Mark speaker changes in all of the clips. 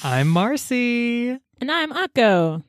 Speaker 1: Hi, I'm Marcy.
Speaker 2: And I'm Akko.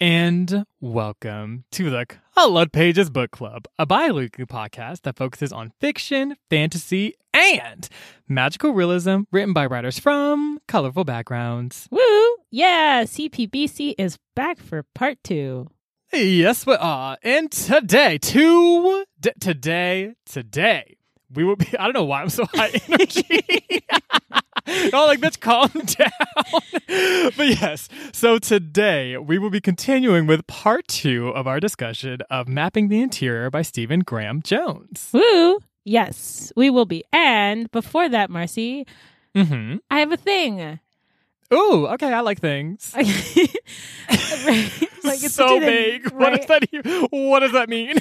Speaker 1: And welcome to the Colored Pages Book Club, a bi-weekly podcast that focuses on fiction, fantasy, and magical realism written by writers from colorful backgrounds.
Speaker 2: Woo! Yeah, CPBC is back for part two.
Speaker 1: Yes, we are. And today, to d- today, today, we will be. I don't know why I'm so high energy. oh, like, bitch, calm down. but yes, so today we will be continuing with part two of our discussion of Mapping the Interior by Stephen Graham Jones.
Speaker 2: Woo! Yes, we will be. And before that, Marcy,
Speaker 1: Mm-hmm.
Speaker 2: I have a thing.
Speaker 1: Ooh, okay, I like things.
Speaker 2: Right? like it's
Speaker 1: so
Speaker 2: such a thing,
Speaker 1: big. What does that? Even, what does that mean?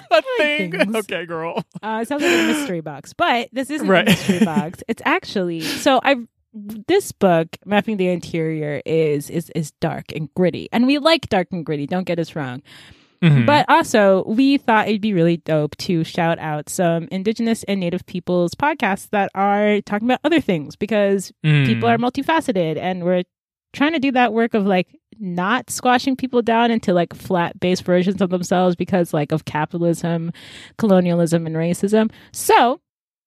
Speaker 1: a thing.
Speaker 2: things.
Speaker 1: Okay, girl.
Speaker 2: Uh, it sounds like a mystery box, but this isn't
Speaker 1: Right.
Speaker 2: a mystery box. It's actually so I. This book, mapping the interior, is is is dark and gritty, and we like dark and gritty. Don't get us wrong.
Speaker 1: Mhm.
Speaker 2: But also, we thought it'd be really dope to shout out some Indigenous and Native peoples podcasts that are talking about other things because
Speaker 1: Mm.
Speaker 2: people are multifaceted and we're trying to do that work of like not squashing people down into like flat based versions of themselves because like of capitalism, colonialism, and racism. So,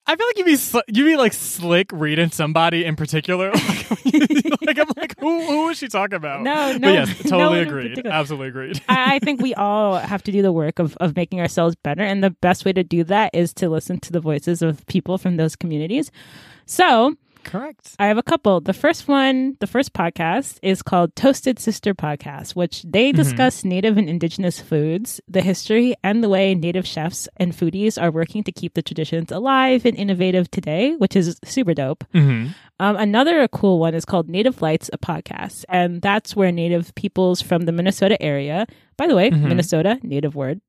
Speaker 1: I feel like you'd be sl- you'd be like slick reading somebody in particular. Like, like I'm like, who who is she talking about?
Speaker 2: no, no,
Speaker 1: but yes, totally
Speaker 2: in
Speaker 1: agreed. Absolutely agreed.
Speaker 2: I I think we all have to do the work of, of making ourselves better. And the best way to do that is to listen to the voices of people from those communities. So
Speaker 1: Correct.
Speaker 2: I have a couple. The first one, the first podcast is called Toasted Sister Podcast, which they
Speaker 1: Mhm.
Speaker 2: discuss native and indigenous foods, the history, and the way native chefs and foodies are working to keep the traditions alive and innovative today, which is super dope.
Speaker 1: hmm
Speaker 2: Um, another cool one is called Native Lights, a podcast, and that's where Native peoples from the Minnesota area, by the way,
Speaker 1: Mhm.
Speaker 2: Minnesota, native word,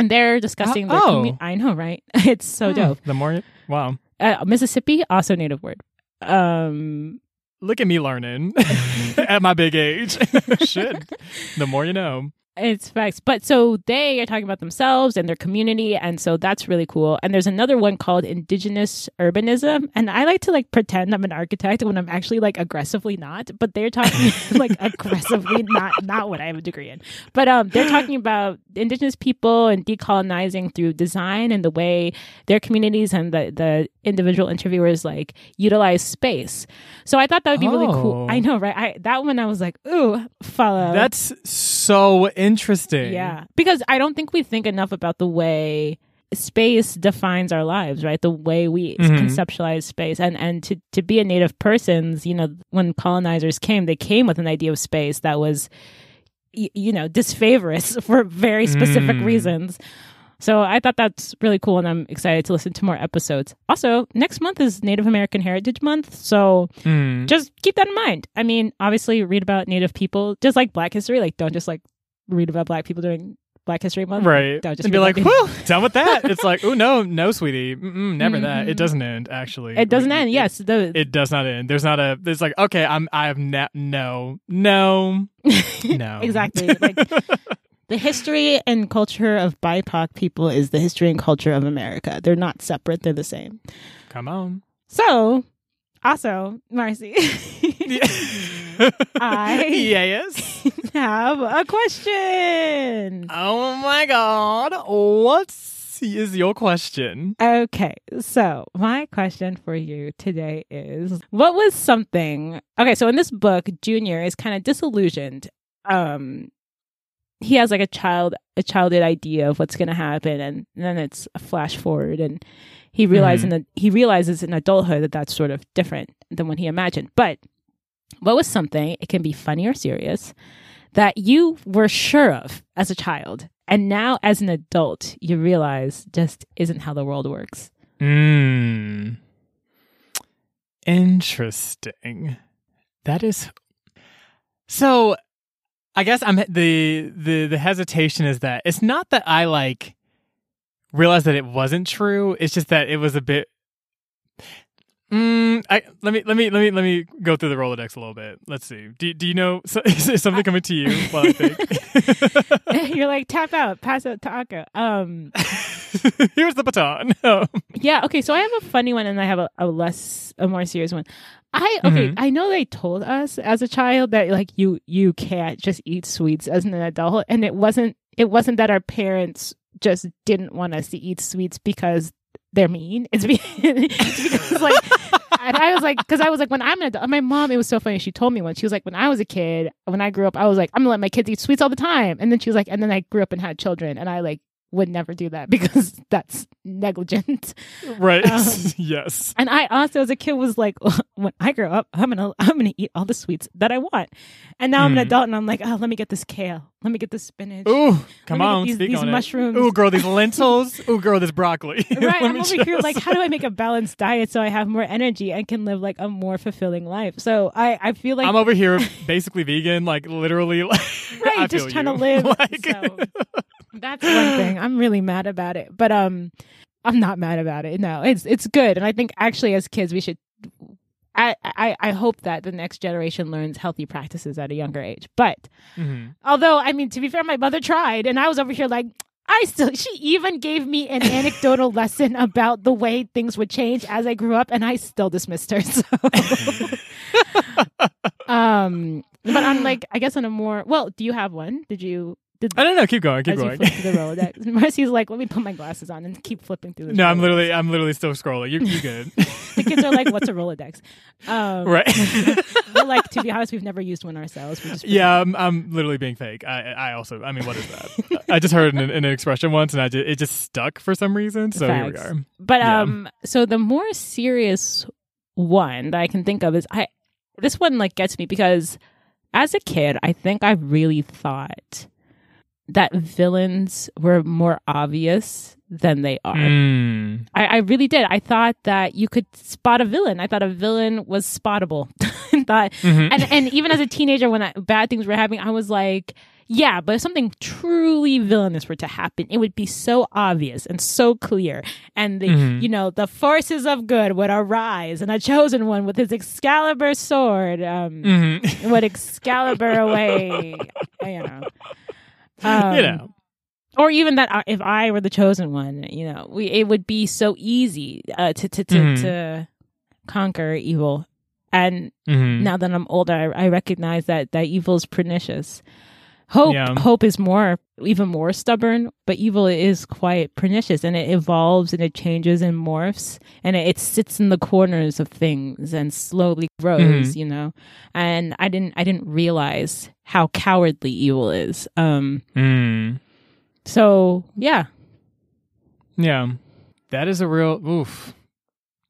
Speaker 2: and they're discussing their.
Speaker 1: oh.
Speaker 2: commu- I know, right? It's so dope.
Speaker 1: The more, wow.
Speaker 2: Uh, Mississippi, also native word. Um,
Speaker 1: Look at me learning at my big age. Shit. The more you know.
Speaker 2: It's facts. But so they are talking about themselves and their community. And so that's really cool. And there's another one called Indigenous Urbanism. And I like to like pretend I'm an architect when I'm actually like aggressively not. But they're talking like aggressively not not what I have a degree in. But um they're talking about indigenous people and decolonizing through design and the way their communities and the, the individual interviewers like utilize space. So I thought that would be really cool.
Speaker 1: Oh.
Speaker 2: I know, right? I that one I was like, ooh, follow.
Speaker 1: That's so interesting.
Speaker 2: Yeah. Because I don't think we think enough about the way space defines our lives, right? The way we
Speaker 1: Mhm.
Speaker 2: conceptualize space. And and to, to be a native person's, you know, when colonizers came, they came with an idea of space that was y- you know, disfavorous for very specific
Speaker 1: Mm.
Speaker 2: reasons. So I thought that's really cool and I'm excited to listen to more episodes. Also, next month is Native American Heritage Month, so
Speaker 1: Mm.
Speaker 2: just keep that in mind. I mean, obviously, read about Native people, just like Black History. Like, don't just like read about Black people during Black History Month.
Speaker 1: Right.
Speaker 2: Don't just
Speaker 1: and be like, whew, done with that. It's like, oh, no, no, sweetie. Mm-mm, never that.
Speaker 2: Mhm.
Speaker 1: It doesn't end, actually.
Speaker 2: It doesn't
Speaker 1: We-
Speaker 2: end.
Speaker 1: it-
Speaker 2: Yes, the
Speaker 1: It does not end. There's not a. There's like okay. I'm. I have na- no. No. No.
Speaker 2: exactly. Like the history and culture of BIPOC people is the history and culture of America. They're not separate. They're the same.
Speaker 1: Come on.
Speaker 2: So, also, Marcy, I-
Speaker 1: yes.
Speaker 2: have a question.
Speaker 1: Oh my God. What is your question?
Speaker 2: Okay, so my question for you today is what was something Okay, so in this book, Junior is kind of disillusioned. Um he has like a child a childhood idea of what's going to happen and then it's a flash forward and he realizes in the, he realizes in adulthood that that's sort of different than what he imagined. But what was something, it can be funny or serious, that you were sure of as a child and now as an adult you realize just isn't how the world works.
Speaker 1: Hmm. Interesting. That is so. I guess I'm the the the hesitation is that it's not that I like realized that it wasn't true. It's just that it was a bit. Mm, I, let me let me let me let me go through the Rolodex a little bit. Let's see. Do do you know so, is something coming to you while I think?
Speaker 2: You're like tap out, pass out to Akko. Um,
Speaker 1: Here's the baton.
Speaker 2: Yeah. Okay. So I have a funny one, and I have a, a less, a more serious one. I okay.
Speaker 1: Mhm.
Speaker 2: I know they told us as a child that like you you can't just eat sweets as an adult, and it wasn't it wasn't that our parents just didn't want us to eat sweets because they're mean. It's, be- because like. And I was like, because I was like, when I'm an adult, my mom, it was so funny. She told me once, she was like, when I was a kid, when I grew up, I was like, I'm gonna let my kids eat sweets all the time. And then she was like, and then I grew up and had children, and I like would never do that because that's negligent.
Speaker 1: Right.
Speaker 2: Um,
Speaker 1: yes.
Speaker 2: And I also, as a kid, was like, when I grow up, I'm gonna I'm gonna eat all the sweets that I want. And now I'm an
Speaker 1: Mhm.
Speaker 2: adult, and I'm like, oh, let me get this kale, let me get this spinach.
Speaker 1: Ooh,
Speaker 2: me
Speaker 1: come on,
Speaker 2: these- these
Speaker 1: on
Speaker 2: mushrooms.
Speaker 1: it. Ooh, girl, these lentils. Ooh, girl, this broccoli.
Speaker 2: Right, I'm over here like, how do I make a balanced diet so I have more energy and can live like a more fulfilling life? So I, I feel like
Speaker 1: I'm over here basically vegan, like literally. Like,
Speaker 2: right, just trying to live.
Speaker 1: Like-
Speaker 2: So that's one thing. I'm really mad about it, but um, I'm not mad about it. No, it's it's good, and I think actually as kids we should. I, I, I hope that the next generation learns healthy practices at a younger age. But
Speaker 1: Mhm.
Speaker 2: although, I mean, to be fair, my mother tried, and I was over here like, I still, she even gave me an anecdotal lesson about the way things would change as I grew up, and I still dismissed her. So, um, but on like, I guess on a more, well, do you have one? Did you,
Speaker 1: I don't know. Keep going. Keep
Speaker 2: as you
Speaker 1: going.
Speaker 2: the Rolodex? Marcy's like, let me put my glasses on and keep flipping through this.
Speaker 1: No, I'm literally, I'm literally still scrolling. You're, you're good.
Speaker 2: the kids are like, what's a Rolodex? Um,
Speaker 1: right.
Speaker 2: We're like, to be honest, we've never used one ourselves. We just
Speaker 1: yeah, I'm, I'm literally being fake. I, I also, I mean, what is that? I just heard an, an expression once, and I just, it just stuck for some reason. So here we
Speaker 2: Facts.
Speaker 1: are.
Speaker 2: But
Speaker 1: Yeah.
Speaker 2: um, so the more serious one that I can think of is I. This one like gets me because as a kid, I think I really thought that villains were more obvious than they are.
Speaker 1: Mm.
Speaker 2: I, I really did. I thought that you could spot a villain. I thought a villain was spottable. Thought,
Speaker 1: Mhm.
Speaker 2: and and even as a teenager, when I, bad things were happening, I was like, yeah, but if something truly villainous were to happen, it would be so obvious and so clear, and the
Speaker 1: Mhm.
Speaker 2: you know the forces of good would arise, and a chosen one with his Excalibur sword um,
Speaker 1: Mhm.
Speaker 2: would Excalibur away, you know. Um,
Speaker 1: you know.
Speaker 2: or even that uh, if I were the chosen one, you know, we it would be so easy uh, to to to,
Speaker 1: Mhm.
Speaker 2: to conquer evil. And
Speaker 1: Mhm.
Speaker 2: now that I'm older, I, I recognize that that evil is pernicious. Hope
Speaker 1: Yeah.
Speaker 2: hope is more even more stubborn, but evil is quite pernicious, and it evolves and it changes and morphs, and it, it sits in the corners of things and slowly grows. You know, and I didn't I didn't realize how cowardly evil is. Um.
Speaker 1: Mm.
Speaker 2: So yeah,
Speaker 1: Yeah. That is a real oof.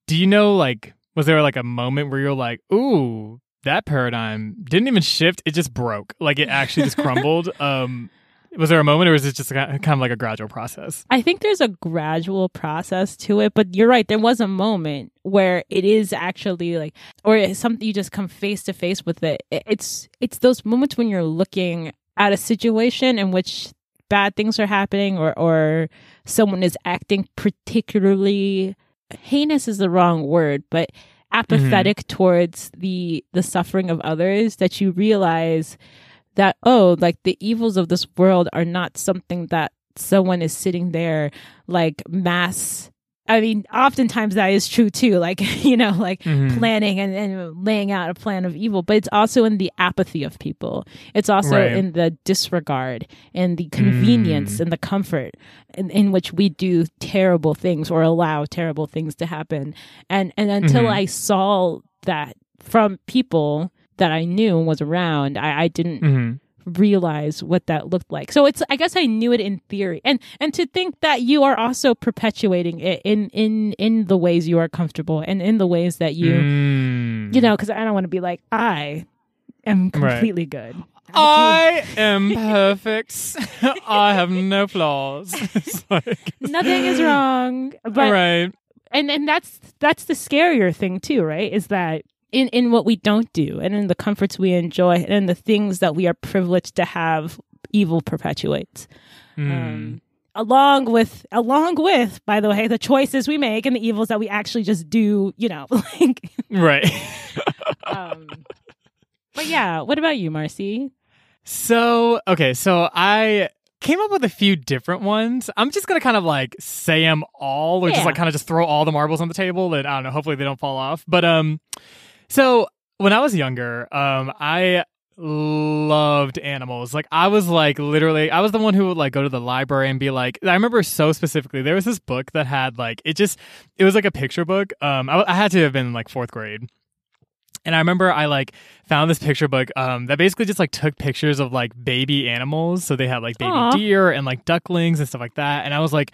Speaker 1: Do you know like was there like a moment where you're like, "Ooh, that paradigm didn't even shift, it just broke. Like it actually just crumbled." Um was there a moment or was it just kind of like a gradual process?
Speaker 2: I think there's a gradual process to it, but you're right. There was a moment where it is actually like, or it's something you just come face to face with it. It- It's it's those moments when you're looking at a situation in which bad things are happening, or or someone is acting particularly heinous is the wrong word, but Mm-hmm. apathetic towards the the suffering of others. That you realize that oh like the evils of this world are not something that someone is sitting there like mass i mean oftentimes that is true too like you know like
Speaker 1: Mhm.
Speaker 2: planning and, and laying out a plan of evil but it's also in the apathy of people it's also
Speaker 1: Right.
Speaker 2: in the disregard and the convenience
Speaker 1: Mm.
Speaker 2: and the comfort in, in which we do terrible things or allow terrible things to happen and and until
Speaker 1: Mhm.
Speaker 2: i saw that from people that i knew and was around i, I didn't
Speaker 1: Mhm.
Speaker 2: Realize what that looked like. So it's I guess I knew it in theory. And and to think that you are also perpetuating it in in in the ways you are comfortable and in the ways that you
Speaker 1: Mm.
Speaker 2: you know cuz I don't want to be like I am completely good.
Speaker 1: I am perfect. I have no flaws. Like,
Speaker 2: Nothing is wrong. But
Speaker 1: right.
Speaker 2: and and that's that's the scarier thing too, right? Is that in in what we don't do and in the comforts we enjoy and in the things that we are privileged to have evil perpetuates.
Speaker 1: Mm.
Speaker 2: Um, along with along with by the way the choices we make and the evils that we actually just do you know like
Speaker 1: right
Speaker 2: um but yeah what about you marcy
Speaker 1: so okay so i came up with a few different ones i'm just gonna kind of like say them all or
Speaker 2: Yeah.
Speaker 1: just like kind of just throw all the marbles on the table and i don't know hopefully they don't fall off but um so when i was younger um i loved animals. Like I was like literally I was the one who would like go to the library and be like I remember so specifically there was this book that had like it just it was like a picture book. Um I, I had to have been like 4th grade. And I remember I like found this picture book um that basically just like took pictures of like baby animals. So they had like baby
Speaker 2: Aw.
Speaker 1: deer and like ducklings and stuff like that. And I was like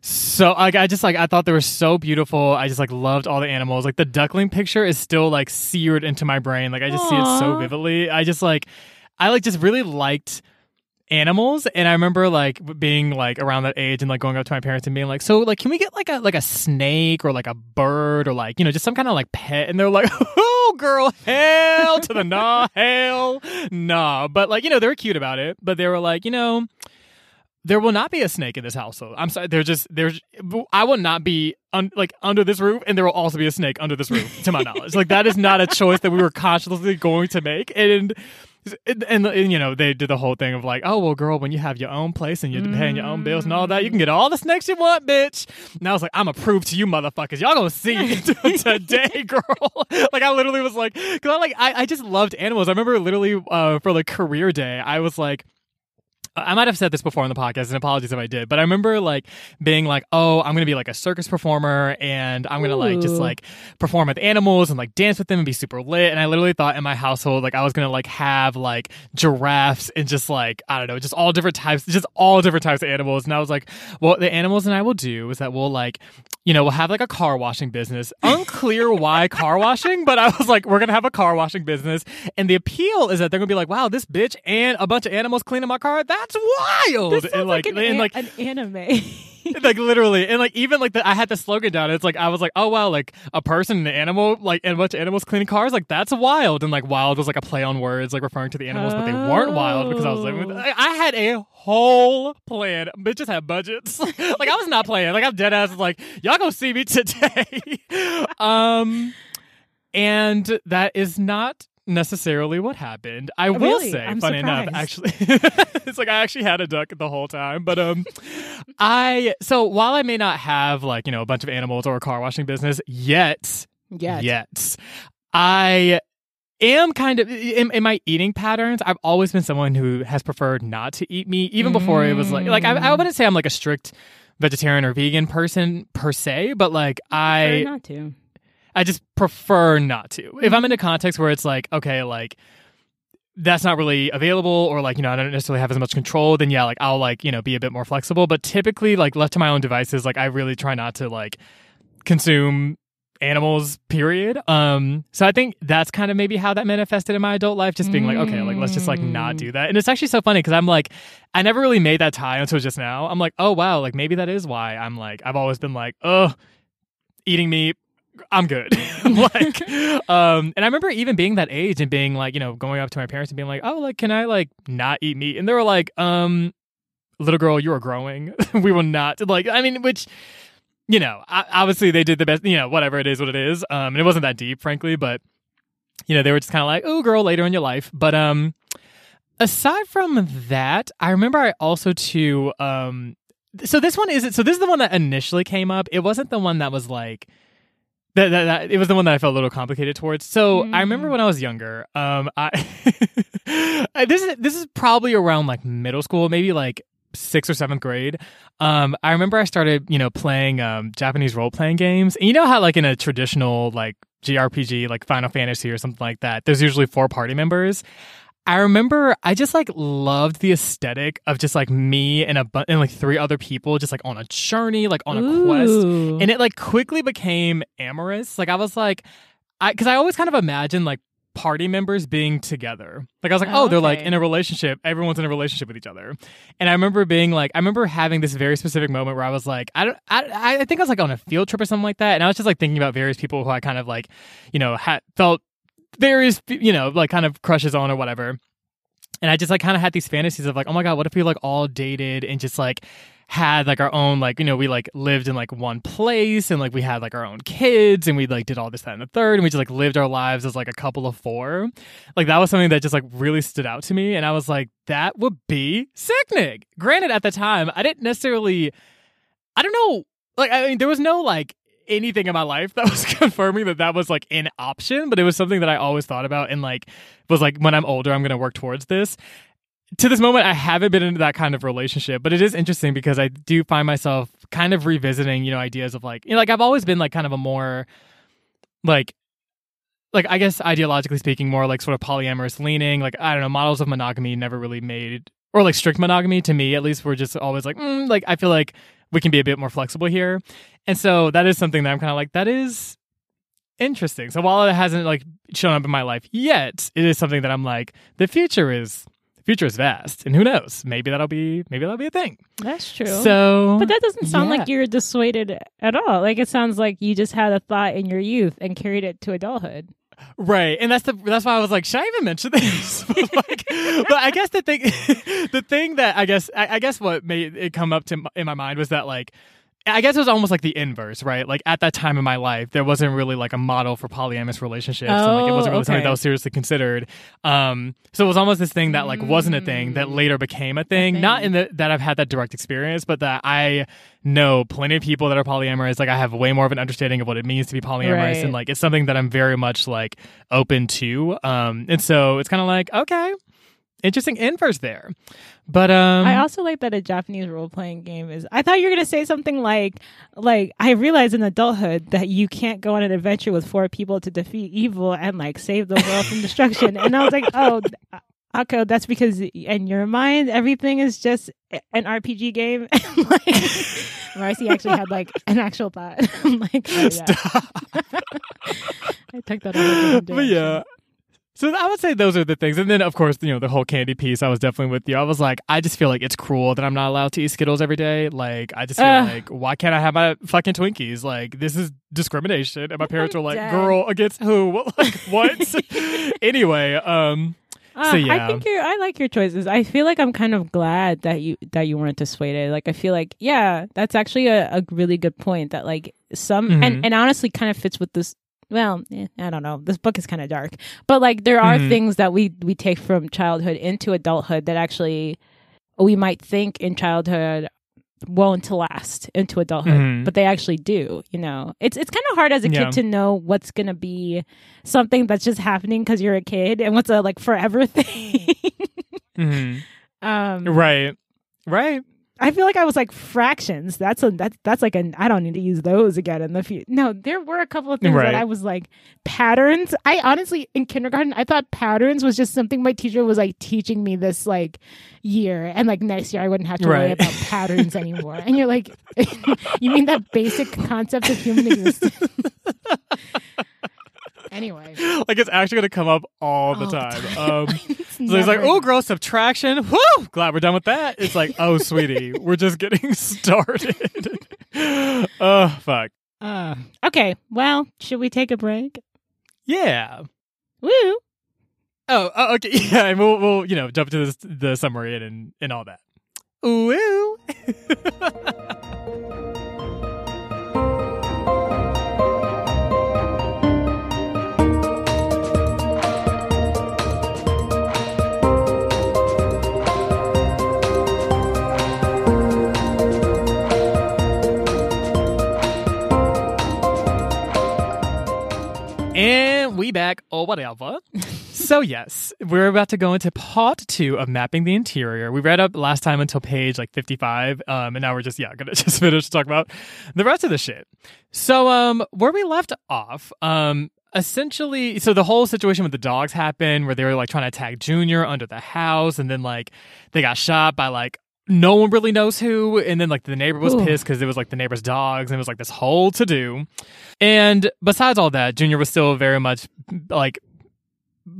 Speaker 1: so like I just like I thought they were so beautiful. I just like loved all the animals. Like the duckling picture is still like seared into my brain. Like I just see it so vividly. I just like I like just really liked animals and I remember like being like around that age and like going up to my parents and being like, "So like can we get like a like a snake or like a bird or like, you know, just some kind of like pet?" And they're like, "Oh, girl, hell to the nah, hell nah." But like, you know, they were cute about it, but they were like, "You know, there will not be a snake in this household. I'm sorry. There's just there's I will not be un, like under this roof, and there will also be a snake under this roof, to my knowledge. Like that is not a choice that we were consciously going to make. And and, and, and, you know they did the whole thing of like, oh well, girl, when you have your own place and you're paying your own bills and all that, you can get all the snakes you want, bitch. And I was like, I'm approved to you, motherfuckers, y'all gonna see today, girl. like I literally was like, cause I like I, I just loved animals. I remember literally uh, for like career day, I was like. I might have said this before on the podcast, and apologies if I did, but I remember like being like, "Oh, I'm gonna be like a circus performer, and I'm gonna like just like perform with animals and like dance with them and be super lit." And I literally thought in my household, like I was gonna like have like giraffes and just like I don't know, just all different types, just all different types of animals. And I was like, "What the animals and I will do is that we'll like, you know, we'll have like a car washing business. Unclear why car washing, but I was like, we're gonna have a car washing business, and the appeal is that they're gonna be like, wow, this bitch and a bunch of animals cleaning my car. That's wild.
Speaker 2: this
Speaker 1: and
Speaker 2: like, an,
Speaker 1: and
Speaker 2: an,
Speaker 1: like
Speaker 2: an anime.
Speaker 1: Like literally. And like even like the, i had the slogan down. It's like i was like oh wow like a person and an animal like and a bunch of animals cleaning cars? Like that's wild. And like wild was like a play on words like referring to the animals but they weren't wild because i was
Speaker 2: Oh.
Speaker 1: like i I had a whole plan. Bitches have budgets. Like i was not playing. Like i'm dead ass. Like y'all gonna see me today. Um and that is not necessarily what happened. I will say
Speaker 2: I'm
Speaker 1: funny enough actually it's like i actually had a duck the whole time but um I so while I may not have like you know a bunch of animals or a car washing business yet,
Speaker 2: yeah
Speaker 1: yet, I am kind of in, in my eating patterns. I've always been someone who has preferred not to eat meat, even before it was like like I, I wouldn't say I'm like a strict vegetarian or vegan person per se, but like I
Speaker 2: not to
Speaker 1: I just prefer not to. If I'm in a context where it's like, okay, like that's not really available or like, you know, I don't necessarily have as much control, then yeah, like I'll like, you know, be a bit more flexible. But typically, like left to my own devices, like I really try not to like consume animals, period. Um, so I think that's kind of maybe how that manifested in my adult life, just being like, okay, like let's just like not do that. And it's actually so funny because I'm like, I never really made that tie until just now. I'm like, oh wow, like maybe that is why I'm like, I've always been like, oh, eating meat, I'm good. like, um, and I remember even being that age and being like, you know, going up to my parents and being like, oh, like, can I like not eat meat? And they were like, um, little girl, you are growing. we will not like. I mean, which. You know, obviously they did the best. You know, whatever it is, what it is. Um, and it wasn't that deep, frankly, but you know, they were just kind of like, "Oh, girl," later in your life. But um, aside from that, I remember I also too um, so this one isn't. So this is the one that initially came up. It wasn't the one that was like that, that, that it was the one that I felt a little complicated towards. So I remember
Speaker 2: Mm.
Speaker 1: when I was younger, um, I this is this is probably around like middle school, maybe like sixth or seventh grade. Um, I remember I started, you know, playing um Japanese role playing games, and you know how like in a traditional like JRPG, like Final Fantasy or something like that, there's usually four party members. I remember I just like loved the aesthetic of just like me and a bu- and like three other people just like on a journey, like on a quest and it like quickly became amorous. Like I was like, I because I always kind of imagined like party members being together. Like I was like, oh,
Speaker 2: Oh,
Speaker 1: they're like in a relationship. Everyone's in a relationship with each other. And I remember being like, I remember having this very specific moment where I was like, I don't, I, I think I was like on a field trip or something like that, and I was just like thinking about various people who I kind of like, you know, had felt various, you know, like kind of crushes on or whatever. and I just like kind of had these fantasies of like, oh my god, what if we like all dated and just like had like our own like you know we like lived in like one place and like we had like our own kids and we like did all this that and the third and we just like lived our lives as like a couple of four like that was something that just like really stood out to me and i was like that would be sickening granted at the time i didn't necessarily i don't know like i mean there was no like anything in my life that was confirming that that was like an option but it was something that i always thought about and like was like when i'm older i'm gonna work towards this to this moment, I haven't been into that kind of relationship, but it is interesting because I do find myself kind of revisiting, you know, ideas of like, you know, like I've always been like kind of a more like, like I guess ideologically speaking, more like sort of polyamorous leaning. Like I don't know, models of monogamy never really made or like strict monogamy to me at least were just always like, mm, like I feel like we can be a bit more flexible here, and so that is something that I'm kind of like that is interesting. So while it hasn't like shown up in my life yet, it is something that I'm like the future is future is vast, and who knows? Maybe that'll be maybe that'll be a thing.
Speaker 2: That's true.
Speaker 1: So,
Speaker 2: but that doesn't sound
Speaker 1: yeah.
Speaker 2: like you're dissuaded at all. Like it sounds like you just had a thought in your youth and carried it to adulthood.
Speaker 1: Right, and that's the that's why I was like, should I even mention this? but, like, but I guess the thing, the thing that I guess I, I guess what made it come up to in my mind was that like I guess it was almost like the inverse, right? Like at that time in my life, there wasn't really like a model for polyamorous relationships, and like it wasn't really
Speaker 2: Oh,
Speaker 1: something that was seriously considered. Um, so it was almost this thing that like wasn't a thing that later became a thing. Not in the that I've had that direct experience, but that I know plenty of people that are polyamorous. Like I have way more of an understanding of what it means to be polyamorous,
Speaker 2: Right.
Speaker 1: and like it's something that I'm very much like open to. Um, and so it's kind of like okay, interesting inverse there, but um,
Speaker 2: I also like that a Japanese role playing game is. I thought you were gonna say something like, like I realized in adulthood that you can't go on an adventure with four people to defeat evil and like save the world from destruction. And I was like, oh, Akko, that's because in your mind everything is just an RPG game. Like, Marcy actually had like an actual thought. I'm like, oh, yeah. I took that. in a different
Speaker 1: but yeah. So I would say those are the things, and then of course, you know, the whole candy piece. I was definitely with you. I was like, I just feel like it's cruel that I'm not allowed to eat Skittles every day. Like, I just feel
Speaker 2: Ugh.
Speaker 1: like, why can't I have my fucking Twinkies? Like, this is discrimination. And my parents were like,
Speaker 2: dead.
Speaker 1: "Girl, against who? Like, what?" anyway, um,
Speaker 2: Uh,
Speaker 1: So, yeah.
Speaker 2: I think you're. I like your choices. I feel like I'm kind of glad that you that you weren't dissuaded. Like I feel like yeah, that's actually a, a really good point. That like some
Speaker 1: Mhm.
Speaker 2: and and honestly kind of fits with this. Well, eh, I don't know. This book is kind of dark, but like there are
Speaker 1: Mhm.
Speaker 2: things that we we take from childhood into adulthood that actually we might think in childhood won't last into adulthood,
Speaker 1: Mhm.
Speaker 2: but they actually do. You know, it's it's kind of hard as a
Speaker 1: Yeah.
Speaker 2: kid to know what's gonna be something that's just happening because you're a kid and what's a like forever thing.
Speaker 1: mhm.
Speaker 2: um,
Speaker 1: right, right.
Speaker 2: I feel like I was like fractions. That's a that's that's like an I don't need to use those again in the future. No, there were a couple of things
Speaker 1: Right.
Speaker 2: that I was like patterns. I honestly in kindergarten I thought patterns was just something my teacher was like teaching me this like year, and like next year I wouldn't have to worry about patterns anymore. And you're like, you mean that basic concept of human existence? Anyway,
Speaker 1: Like, it's actually gonna come up all the
Speaker 2: All the
Speaker 1: time.
Speaker 2: time.
Speaker 1: Um, So he's like, oh, gross subtraction. Whoo! Glad we're done with that. It's like, oh, sweetie, we're just getting started. oh, fuck.
Speaker 2: Uh, okay, well, should we take a break?
Speaker 1: Yeah.
Speaker 2: Woo!
Speaker 1: Oh, oh, okay. Yeah, and we'll, we'll, you know, jump to this, the summary and, and, and all that. Ooh, And we back, or whatever. so, yes, we're about to go into part two of mapping the interior. We read up last time until page like 55, um, and now we're just, yeah, gonna just finish talk about the rest of the shit. So, um, where we left off, um, essentially, so the whole situation with the dogs happened where they were like trying to attack Junior under the house, and then like they got shot by like no one really knows who. And then like the neighbor was
Speaker 2: Ooh.
Speaker 1: pissed because it was like the neighbor's dogs, and it was like this whole to do. And besides all that, Junior was still very much like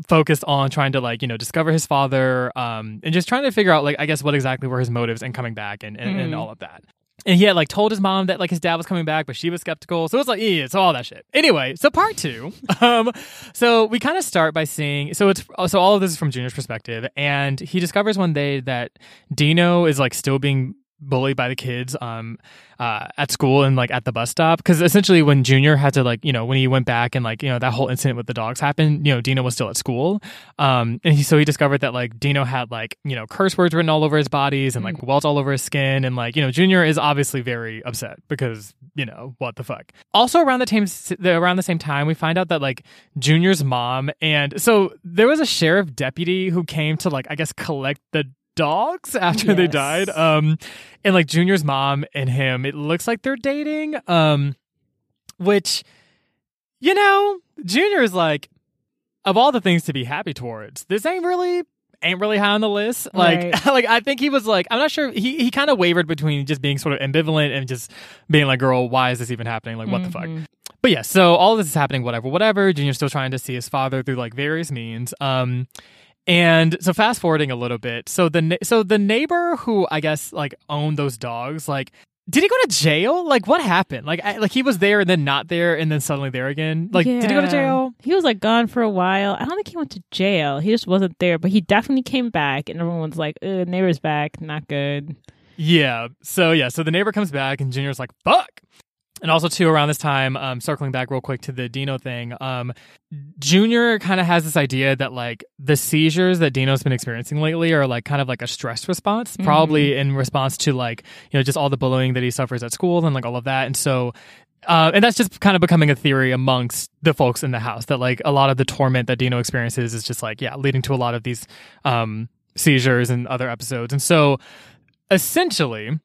Speaker 1: focused on trying to like you know discover his father um and just trying to figure out like i guess what exactly were his motives and coming back and and, and
Speaker 2: Mhm.
Speaker 1: all of that and he had like told his mom that like his dad was coming back, but she was skeptical. So it's like, yeah, it's all that shit. Anyway, so part two. Um, so we kind of start by seeing. So it's so all of this is from Junior's perspective, and he discovers one day that Dino is like still being bullied by the kids um uh at school and like at the bus stop. Because essentially when junior had to like you know when he went back and like you know that whole incident with the dogs happened you know dino was still at school. Um and he so he discovered that like dino had like you know curse words written all over his bodies and like welts all over his skin. And like you know junior is obviously very upset because you know what the fuck. Also around the time around the same time we find out that like junior's mom and so there was a sheriff deputy who came to like i guess collect the dogs after they died. Um, and like Junior's mom and him, it looks like they're dating. Um, which, you know, Junior is like, of all the things to be happy towards, this ain't really ain't really high on the list. Like,
Speaker 2: Right.
Speaker 1: like I think he was like, I'm not sure. He he kind of wavered between just being sort of ambivalent and just being like, girl, why is this even happening? Like, what the fuck?
Speaker 2: Mhm.
Speaker 1: But yeah, so all this is happening, whatever, whatever. Junior's still trying to see his father through like various means. Um, and so fast forwarding a little bit, so the so the neighbor who I guess like owned those dogs, like did he go to jail? Like what happened? Like I, like he was there and then not there and then suddenly there again. Like did he go to jail?
Speaker 2: He was like gone for a while. I don't think he went to jail. He just wasn't there, but he definitely came back, and everyone's like, uh, "Neighbor's back, not good."
Speaker 1: Yeah. So yeah, so the neighbor comes back and Junior's like, fuck. And also too around this time, um, circling back real quick to the Dino thing, um, Junior kind of has this idea that like the seizures that Dino's been experiencing lately are like kind of like a stress response, probably in response to like, you know, just all the bullying that he suffers at school and like all of that. And so uh, and that's just kind of becoming a theory amongst the folks in the house that like a lot of the torment that Dino experiences is just like, yeah, leading to a lot of these um, seizures and other episodes. And so essentially,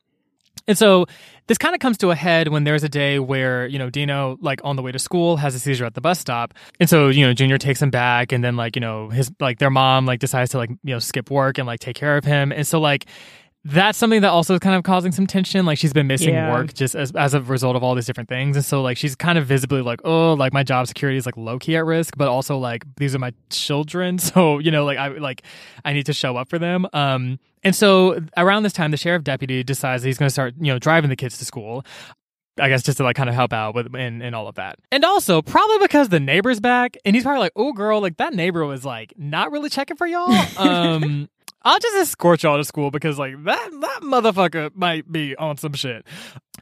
Speaker 1: and so this kind of comes to a head when there's a day where, you know, Dino, like on the way to school, has a seizure at the bus stop. And so, you know, Junior takes him back and then like, you know, his like their mom like decides to like, you know, skip work and like take care of him. And so like that's something that also is kind of causing some tension. Like she's been missing
Speaker 2: Yeah.
Speaker 1: work just as as a result of all these different things. And so like she's kind of visibly like, oh, like my job security is like low key at risk, but also like these are my children. So, you know, like I like I need to show up for them. Um and so around this time the sheriff deputy decides he's gonna start, you know, driving the kids to school. I guess just to like kind of help out with and, and all of that. And also probably because the neighbor's back and he's probably like, oh girl, like that neighbor was like not really checking for y'all. Um I'll just escort y'all to school because like that that motherfucker might be on some shit.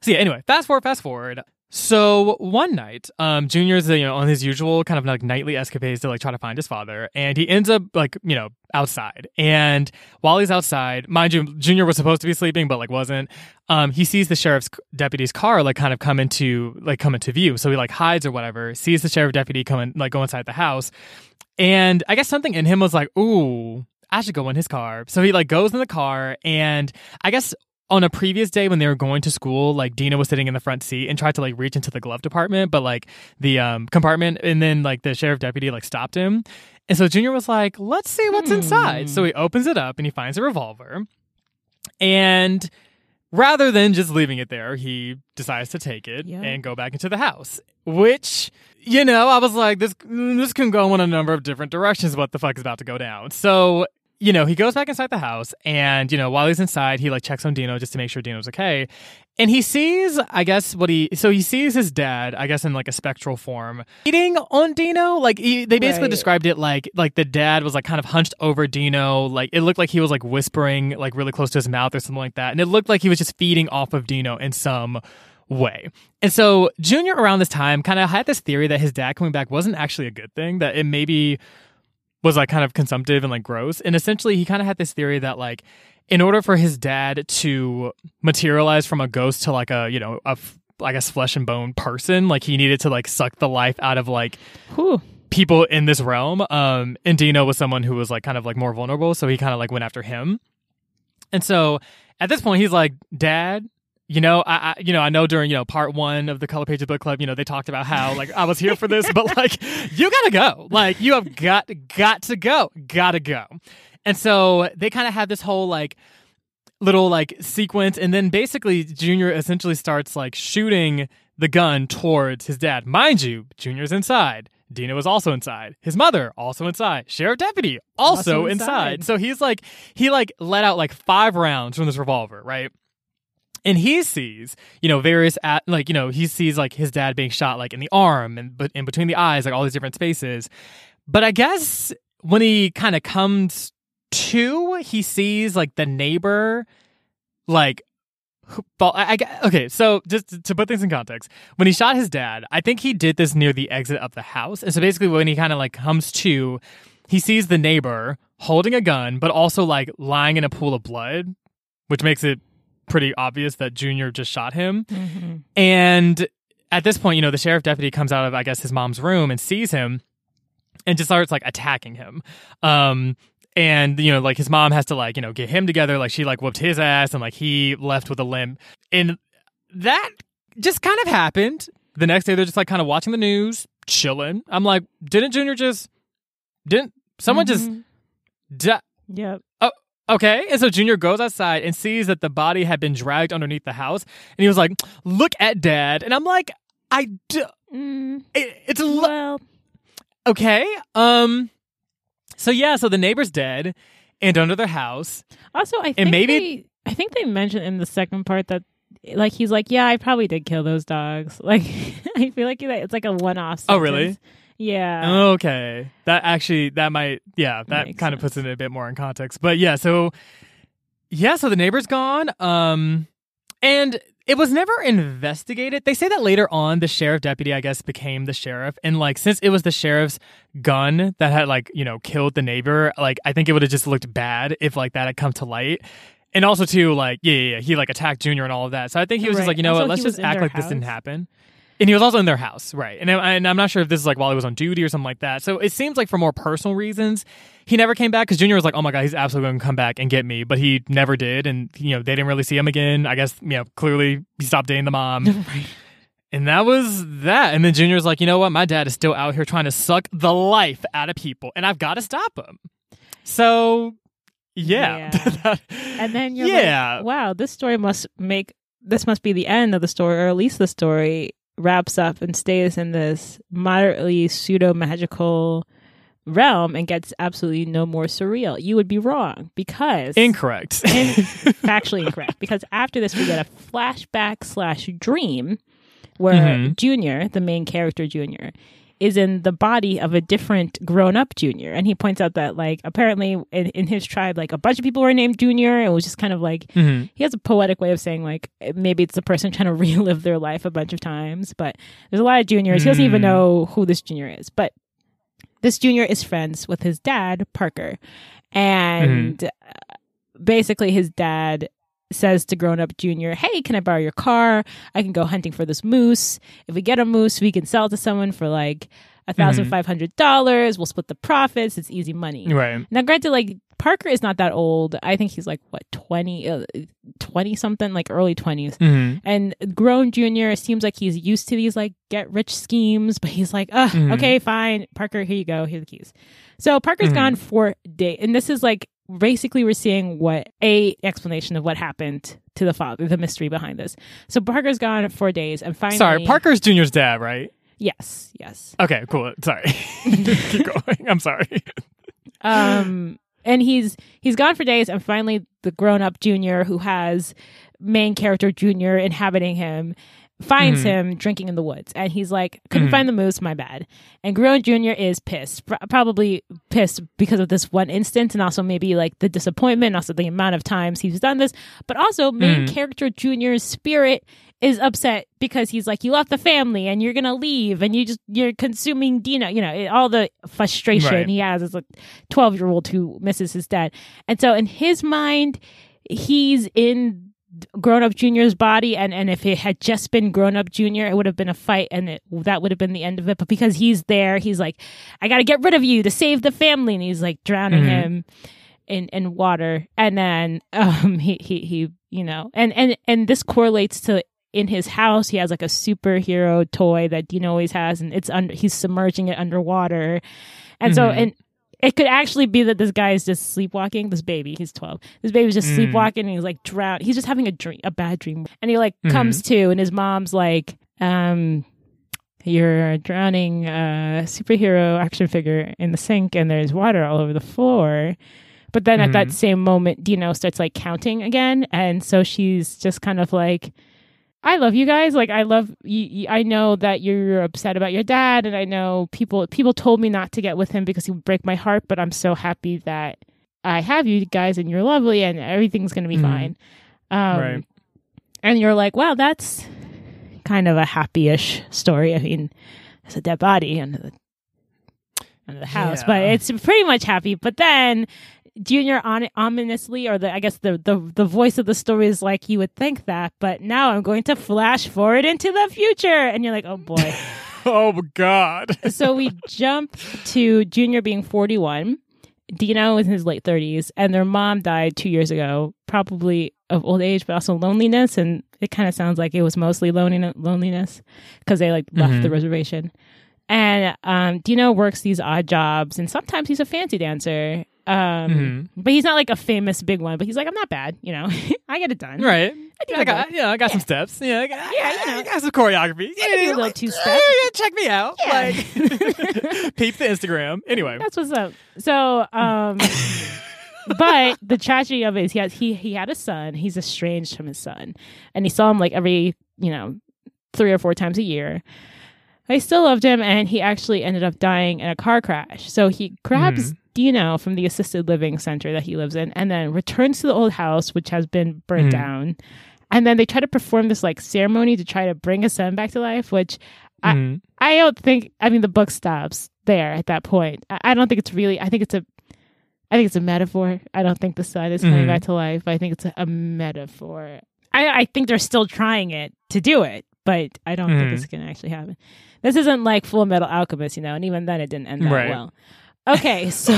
Speaker 1: So yeah, anyway, fast forward, fast forward. So one night, um, Junior's you know on his usual kind of like nightly escapades to like try to find his father, and he ends up like you know outside. And while he's outside, mind you, Junior was supposed to be sleeping, but like wasn't. Um, he sees the sheriff's deputy's car like kind of come into like come into view, so he like hides or whatever. Sees the sheriff deputy come in, like go inside the house, and I guess something in him was like, ooh, I should go in his car. So he like goes in the car and I guess on a previous day when they were going to school, like Dino was sitting in the front seat and tried to like reach into the glove department, but like the um compartment and then like the sheriff deputy like stopped him. And so Junior was like, let's see what's inside. So he opens it up and he finds a revolver. And rather than just leaving it there, he decides to take it and go back into the house. Which, you know, I was like, this this can go in a number of different directions. What the fuck is about to go down? So, you know, he goes back inside the house, and you know, while he's inside, he like checks on Dino just to make sure Dino's okay. And he sees, I guess, what he so he sees his dad, I guess, in like a spectral form, eating on Dino. Like he, they basically
Speaker 2: Right.
Speaker 1: described it like like the dad was like kind of hunched over Dino, like it looked like he was like whispering like really close to his mouth or something like that, and it looked like he was just feeding off of Dino in some way. And so Junior around this time kind of had this theory that his dad coming back wasn't actually a good thing, that it maybe was like kind of consumptive and like gross. And essentially he kind of had this theory that like in order for his dad to materialize from a ghost to like a, you know, a I guess flesh and bone person, like he needed to like suck the life out of like
Speaker 2: Whew.
Speaker 1: people in this realm. Um, and Dino was someone who was like kind of like more vulnerable, so he kind of like went after him. And so at this point, he's like, "Dad, you know, I, I, you know, I know during you know part one of the Color Pages Book Club, you know, they talked about how like I was here for this, but like you gotta go, like you have got got to go, gotta go." And so they kind of had this whole like little like sequence and then basically junior essentially starts like shooting the gun towards his dad. Mind you junior's inside. Dino was also inside. His mother also inside. Sheriff deputy also,
Speaker 2: Also
Speaker 1: inside.
Speaker 2: inside.
Speaker 1: so he's like he like let out like five rounds from this revolver right and he sees you know various at like you know he sees like his dad being shot like in the arm and but in between the eyes like all these different spaces. But i guess when he kind of comes to he sees like the neighbor like fall- I, I- okay so just to put things in context when he shot his dad i think he did this near the exit of the house. And so basically when he kind of like comes to he sees the neighbor holding a gun but also like lying in a pool of blood which makes it pretty obvious that junior just shot him and at this point, you know, the sheriff deputy comes out of, I guess, his mom's room and sees him and just starts like attacking him. Um, and you know, like his mom has to like, you know, get him together. Like she like whooped his ass and like he left with a limp. And that just kind of happened. The next day they're just like kind of watching the news, chilling. I'm like, didn't Junior just didn't someone just
Speaker 2: Mhm.
Speaker 1: di-
Speaker 2: Yep.
Speaker 1: Okay, and so Junior goes outside and sees that the body had been dragged underneath the house, and he was like, "Look at Dad," and I'm like, "I d-
Speaker 2: Mm,
Speaker 1: it, it's a lo-
Speaker 2: well,
Speaker 1: okay." Um, so yeah, so the neighbor's dead, and under their house,
Speaker 2: also, I think
Speaker 1: maybe-
Speaker 2: they, I think they mentioned in the second part that like he's like, yeah, I probably did kill those dogs. Like, I feel like it's like a one-off.
Speaker 1: Oh, really?
Speaker 2: Yeah.
Speaker 1: okay, that actually that might yeah that
Speaker 2: Makes
Speaker 1: kind of puts it a bit more in context, but yeah, so yeah, so the neighbor's gone, um, and it was never investigated. They say that later on, the sheriff deputy, I guess, became the sheriff, and like since it was the sheriff's gun that had like you know killed the neighbor, like I think it would have just looked bad if like that had come to light. And also too, like yeah, yeah, yeah, he like attacked Junior and all of that. So I think he was just like, you know
Speaker 2: Also,
Speaker 1: what, let's just act like this didn't happen. And he was also in their house, right? And, and I'm not sure if this is like while he was on duty or something like that. So it seems like for more personal reasons, he never came back because Junior was like, "Oh my god, he's absolutely going to come back and get me," but he never did, and you know they didn't really see him again. I guess you know clearly he stopped dating the mom,
Speaker 2: right.
Speaker 1: and that was that. And then Junior's like, "You know what? My dad is still out here trying to suck the life out of people, and I've got to stop him." So yeah,
Speaker 2: And then you're
Speaker 1: yeah,
Speaker 2: like, wow, this story must make this must be the end of the story, or at least the story wraps up and stays in this moderately pseudo magical realm and gets absolutely no more surreal. You would be wrong because
Speaker 1: incorrect.
Speaker 2: in- factually incorrect. Because after this, we get a flashback slash dream where
Speaker 1: Mhm.
Speaker 2: Junior, the main character Junior, is in the body of a different grown up Junior. And he points out that, like, apparently in, in his tribe, like, a bunch of people were named Junior. It was just kind of like,
Speaker 1: Mhm.
Speaker 2: he has a poetic way of saying, like, maybe it's the person trying to relive their life a bunch of times. But there's a lot of juniors. He doesn't even
Speaker 1: Mm.
Speaker 2: know who this junior is. But this junior is friends with his dad, Parker. And uh, basically, his dad says to grown up junior, Hey, can I borrow your car? I can go hunting for this moose. If we get a moose, we can sell it to someone for like a thousand five hundred dollars. We'll split the profits. It's easy money.
Speaker 1: right.
Speaker 2: Now, granted, like Parker is not that old. I think he's like what 20, uh, 20 something, like early twenties.
Speaker 1: hmm
Speaker 2: And grown Junior seems like he's used to these like get rich schemes, but he's like, uh,
Speaker 1: Mhm.
Speaker 2: okay, fine, Parker, here you go, here are the keys. So Parker's
Speaker 1: Mhm.
Speaker 2: gone for day. and this is like basically we're seeing what a explanation of what happened to the father, the mystery behind this. So Parker's gone for days, and finally,
Speaker 1: Sorry, Parker's Junior's dad, right?
Speaker 2: Yes, yes.
Speaker 1: Okay, cool. Sorry. Keep going. I'm sorry.
Speaker 2: um and he's he's gone for days and finally the grown-up junior who has main character junior inhabiting him finds
Speaker 1: Mhm.
Speaker 2: him drinking in the woods and he's like couldn't
Speaker 1: Mhm.
Speaker 2: find the moose my bad and grown junior is pissed Pro- probably pissed because of this one instance and also maybe like the disappointment also the amount of times he's done this but also main
Speaker 1: Mhm.
Speaker 2: character junior's spirit is upset because he's like you left the family and you're gonna leave and you just you're consuming dino you know it- all the frustration
Speaker 1: Right.
Speaker 2: he has as a 12 year old who misses his dad and so in his mind he's in grown up junior's body and and if it had just been grown up junior it would have been a fight and it, that would have been the end of it but because he's there he's like i gotta get rid of you to save the family and he's like drowning
Speaker 1: Mhm.
Speaker 2: him in in water and then um he he he you know and and and this correlates to in his house he has like a superhero toy that Dino always has and it's under he's submerging it underwater and so
Speaker 1: Mhm.
Speaker 2: and it could actually be that this guy is just sleepwalking this baby he's 12 this baby's just
Speaker 1: Mm.
Speaker 2: sleepwalking and he's like drowned he's just having a dream a bad dream and he like
Speaker 1: Mhm.
Speaker 2: comes to and his mom's like um you're drowning a superhero action figure in the sink and there's water all over the floor But then at that
Speaker 1: Mhm.
Speaker 2: same moment, Dino starts like counting again, and so she's just kind of like, "I love you guys. Like I love you. I know that you're upset about your dad, and I know people people told me not to get with him because he would break my heart. But I'm so happy that I have you guys, and you're lovely, and everything's gonna be
Speaker 1: Mhm.
Speaker 2: fine." Um,
Speaker 1: Right.
Speaker 2: And you're like, "Wow, that's kind of a happy-ish story." I mean, there's a dead body under the under the house, but it's pretty much happy. But then Junior on ominously, or the I guess the, the the voice of the story is like you would think that, but now I'm going to flash forward into the future, and you're like, oh boy.
Speaker 1: Oh god.
Speaker 2: so we jump to Junior being 41. Dino is in his late 30s, and their mom died two years ago, probably of old age, but also loneliness. And it kind of sounds like it was mostly loneliness, loneliness because they like left
Speaker 1: Mhm.
Speaker 2: the reservation. And um, Dino works these odd jobs, and sometimes he's a fancy dancer. Um,
Speaker 1: Mhm.
Speaker 2: But he's not like a famous big one. But he's like, I'm not bad, you know. I get it done.
Speaker 1: Right.
Speaker 2: I think
Speaker 1: I
Speaker 2: I'm
Speaker 1: got, yeah, I got some steps. Yeah, I got,
Speaker 2: Yeah,
Speaker 1: I,
Speaker 2: you know.
Speaker 1: I got some choreography. Yeah,
Speaker 2: a little
Speaker 1: like,
Speaker 2: two-step.
Speaker 1: Yeah, yeah, check me out.
Speaker 2: Yeah.
Speaker 1: Like, peep the Instagram. Anyway,
Speaker 2: That's what's up. So, um, but the tragedy of it is he has he he had a son. He's estranged from his son, and he saw him like every you know three or four times a year. I still loved him, and he actually ended up dying in a car crash. So he grabs Dino from the assisted living center that he lives in, and then returns to the old house, which has been burnt
Speaker 1: Mhm.
Speaker 2: down. And then they try to perform this like ceremony to try to bring his son back to life, which I-
Speaker 1: Mhm.
Speaker 2: I don't think. I mean, the book stops there at that point. I, I don't think it's really. I think it's a. I think it's a metaphor. I don't think the son is coming
Speaker 1: Mhm.
Speaker 2: back to life. I think it's a, a metaphor. I, I think they're still trying it to do it, but I don't think
Speaker 1: Mhm.
Speaker 2: it's going to actually happen. This isn't like Full Metal Alchemist, you know, and even then it didn't end that
Speaker 1: Right.
Speaker 2: well. Okay, so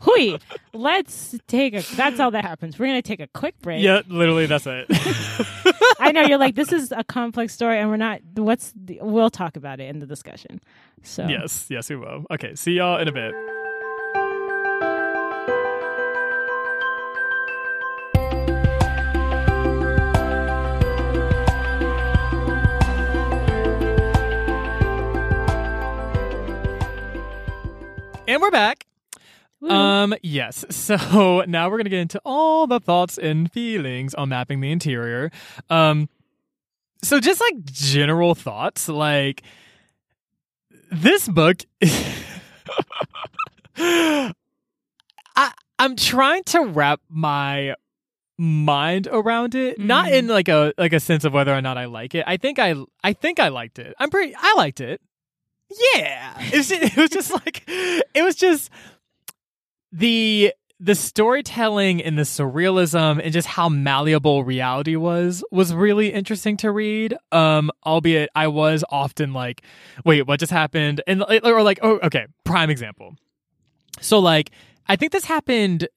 Speaker 2: hui, let's take a. That's how that happens. We're gonna take a quick break.
Speaker 1: yeah, literally, that's it.
Speaker 2: I know you're like this is a complex story, and we're not. What's the, we'll talk about it in the discussion. So
Speaker 1: yes, yes, we will. Okay, see y'all in a bit. And we're back.
Speaker 2: Woo.
Speaker 1: Um, yes. So now we're gonna get into all the thoughts and feelings on mapping the interior. Um, so just like general thoughts, like this book. I I'm trying to wrap my mind around it, not
Speaker 2: Mhm.
Speaker 1: in like a like a sense of whether or not I like it. I think I I think I liked it. I'm pretty. I liked it. Yeah, it was, it was just like it was just the the storytelling and the surrealism and just how malleable reality was was really interesting to read. Um albeit i was often like wait what just happened? And or like oh okay prime example. So like i think this happened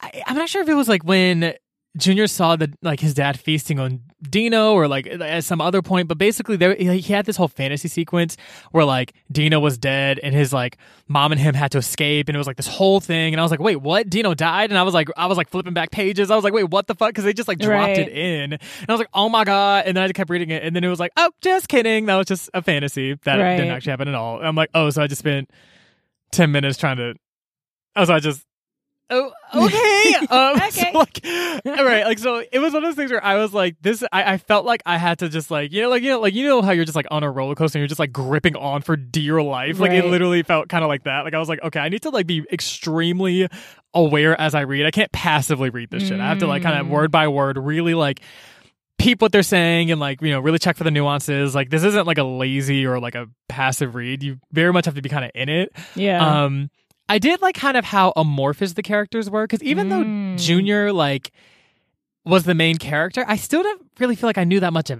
Speaker 1: I, i'm not sure if it was like when junior saw the like his dad feasting on dino or like at some other point but basically there he had this whole fantasy sequence where like dino was dead and his like mom and him had to escape and it was like this whole thing and i was like wait what? Dino died? And i was like i was like flipping back pages. I was like wait what the fuck? Because they just like dropped
Speaker 2: Right.
Speaker 1: it in. And i was like oh my god. And then i kept reading it and then it was like oh just kidding. That was just a fantasy that
Speaker 2: Right.
Speaker 1: didn't actually happen at all. And i'm like oh so i just spent 10 minutes trying to oh so i just Oh, okay. Um,
Speaker 2: Okay.
Speaker 1: So like, all right. Like, so it was one of those things where I was like, this. I, I felt like I had to just like, you know, like you know, like you know how you're just like on a roller coaster and you're just like gripping on for dear life. Like it literally felt kind of like that. Like I was like, okay, I need to like be extremely aware as I read. I can't passively read this shit. I have to like kind of
Speaker 2: Mm.
Speaker 1: word by word really like peep what they're saying and like you know really check for the nuances. Like this isn't like a lazy or like a passive read. You very much have to be kind of in it.
Speaker 2: yeah.
Speaker 1: Um, I did like kind of how amorphous the characters were because even though
Speaker 2: Mm.
Speaker 1: Junior like was the main character, I still didn't really feel like I knew that much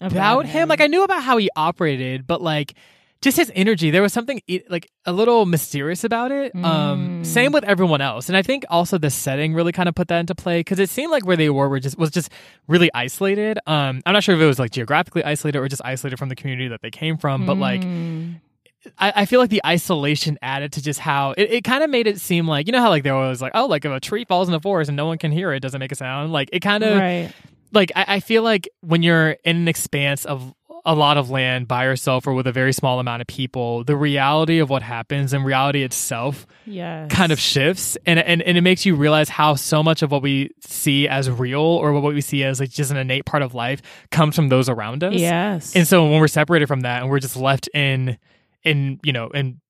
Speaker 1: about him. Like I knew about how he operated, but like just his energy, there was something like a little mysterious about it. Um,
Speaker 2: Mm.
Speaker 1: same with everyone else, and I think also the setting really kind of put that into play because it seemed like where they were were just was just really isolated. Um, I'm not sure if it was like geographically isolated or just isolated from the community that they came from, but like
Speaker 2: Mm.
Speaker 1: I, I feel like the isolation added to just how it, it kind of made it seem like you know how like there was like oh like if a tree falls in the forest and no one can hear it, it doesn't make a sound like it kind of
Speaker 2: right.
Speaker 1: like I, I feel like when you're in an expanse of a lot of land by yourself or with a very small amount of people, the reality of what happens and reality itself
Speaker 2: yes.
Speaker 1: kind of shifts and, and and it makes you realize how so much of what we see as real or what we see as like just an innate part of life comes from those around us.
Speaker 2: Yes.
Speaker 1: And so when we're separated from that and we're just left in in you know in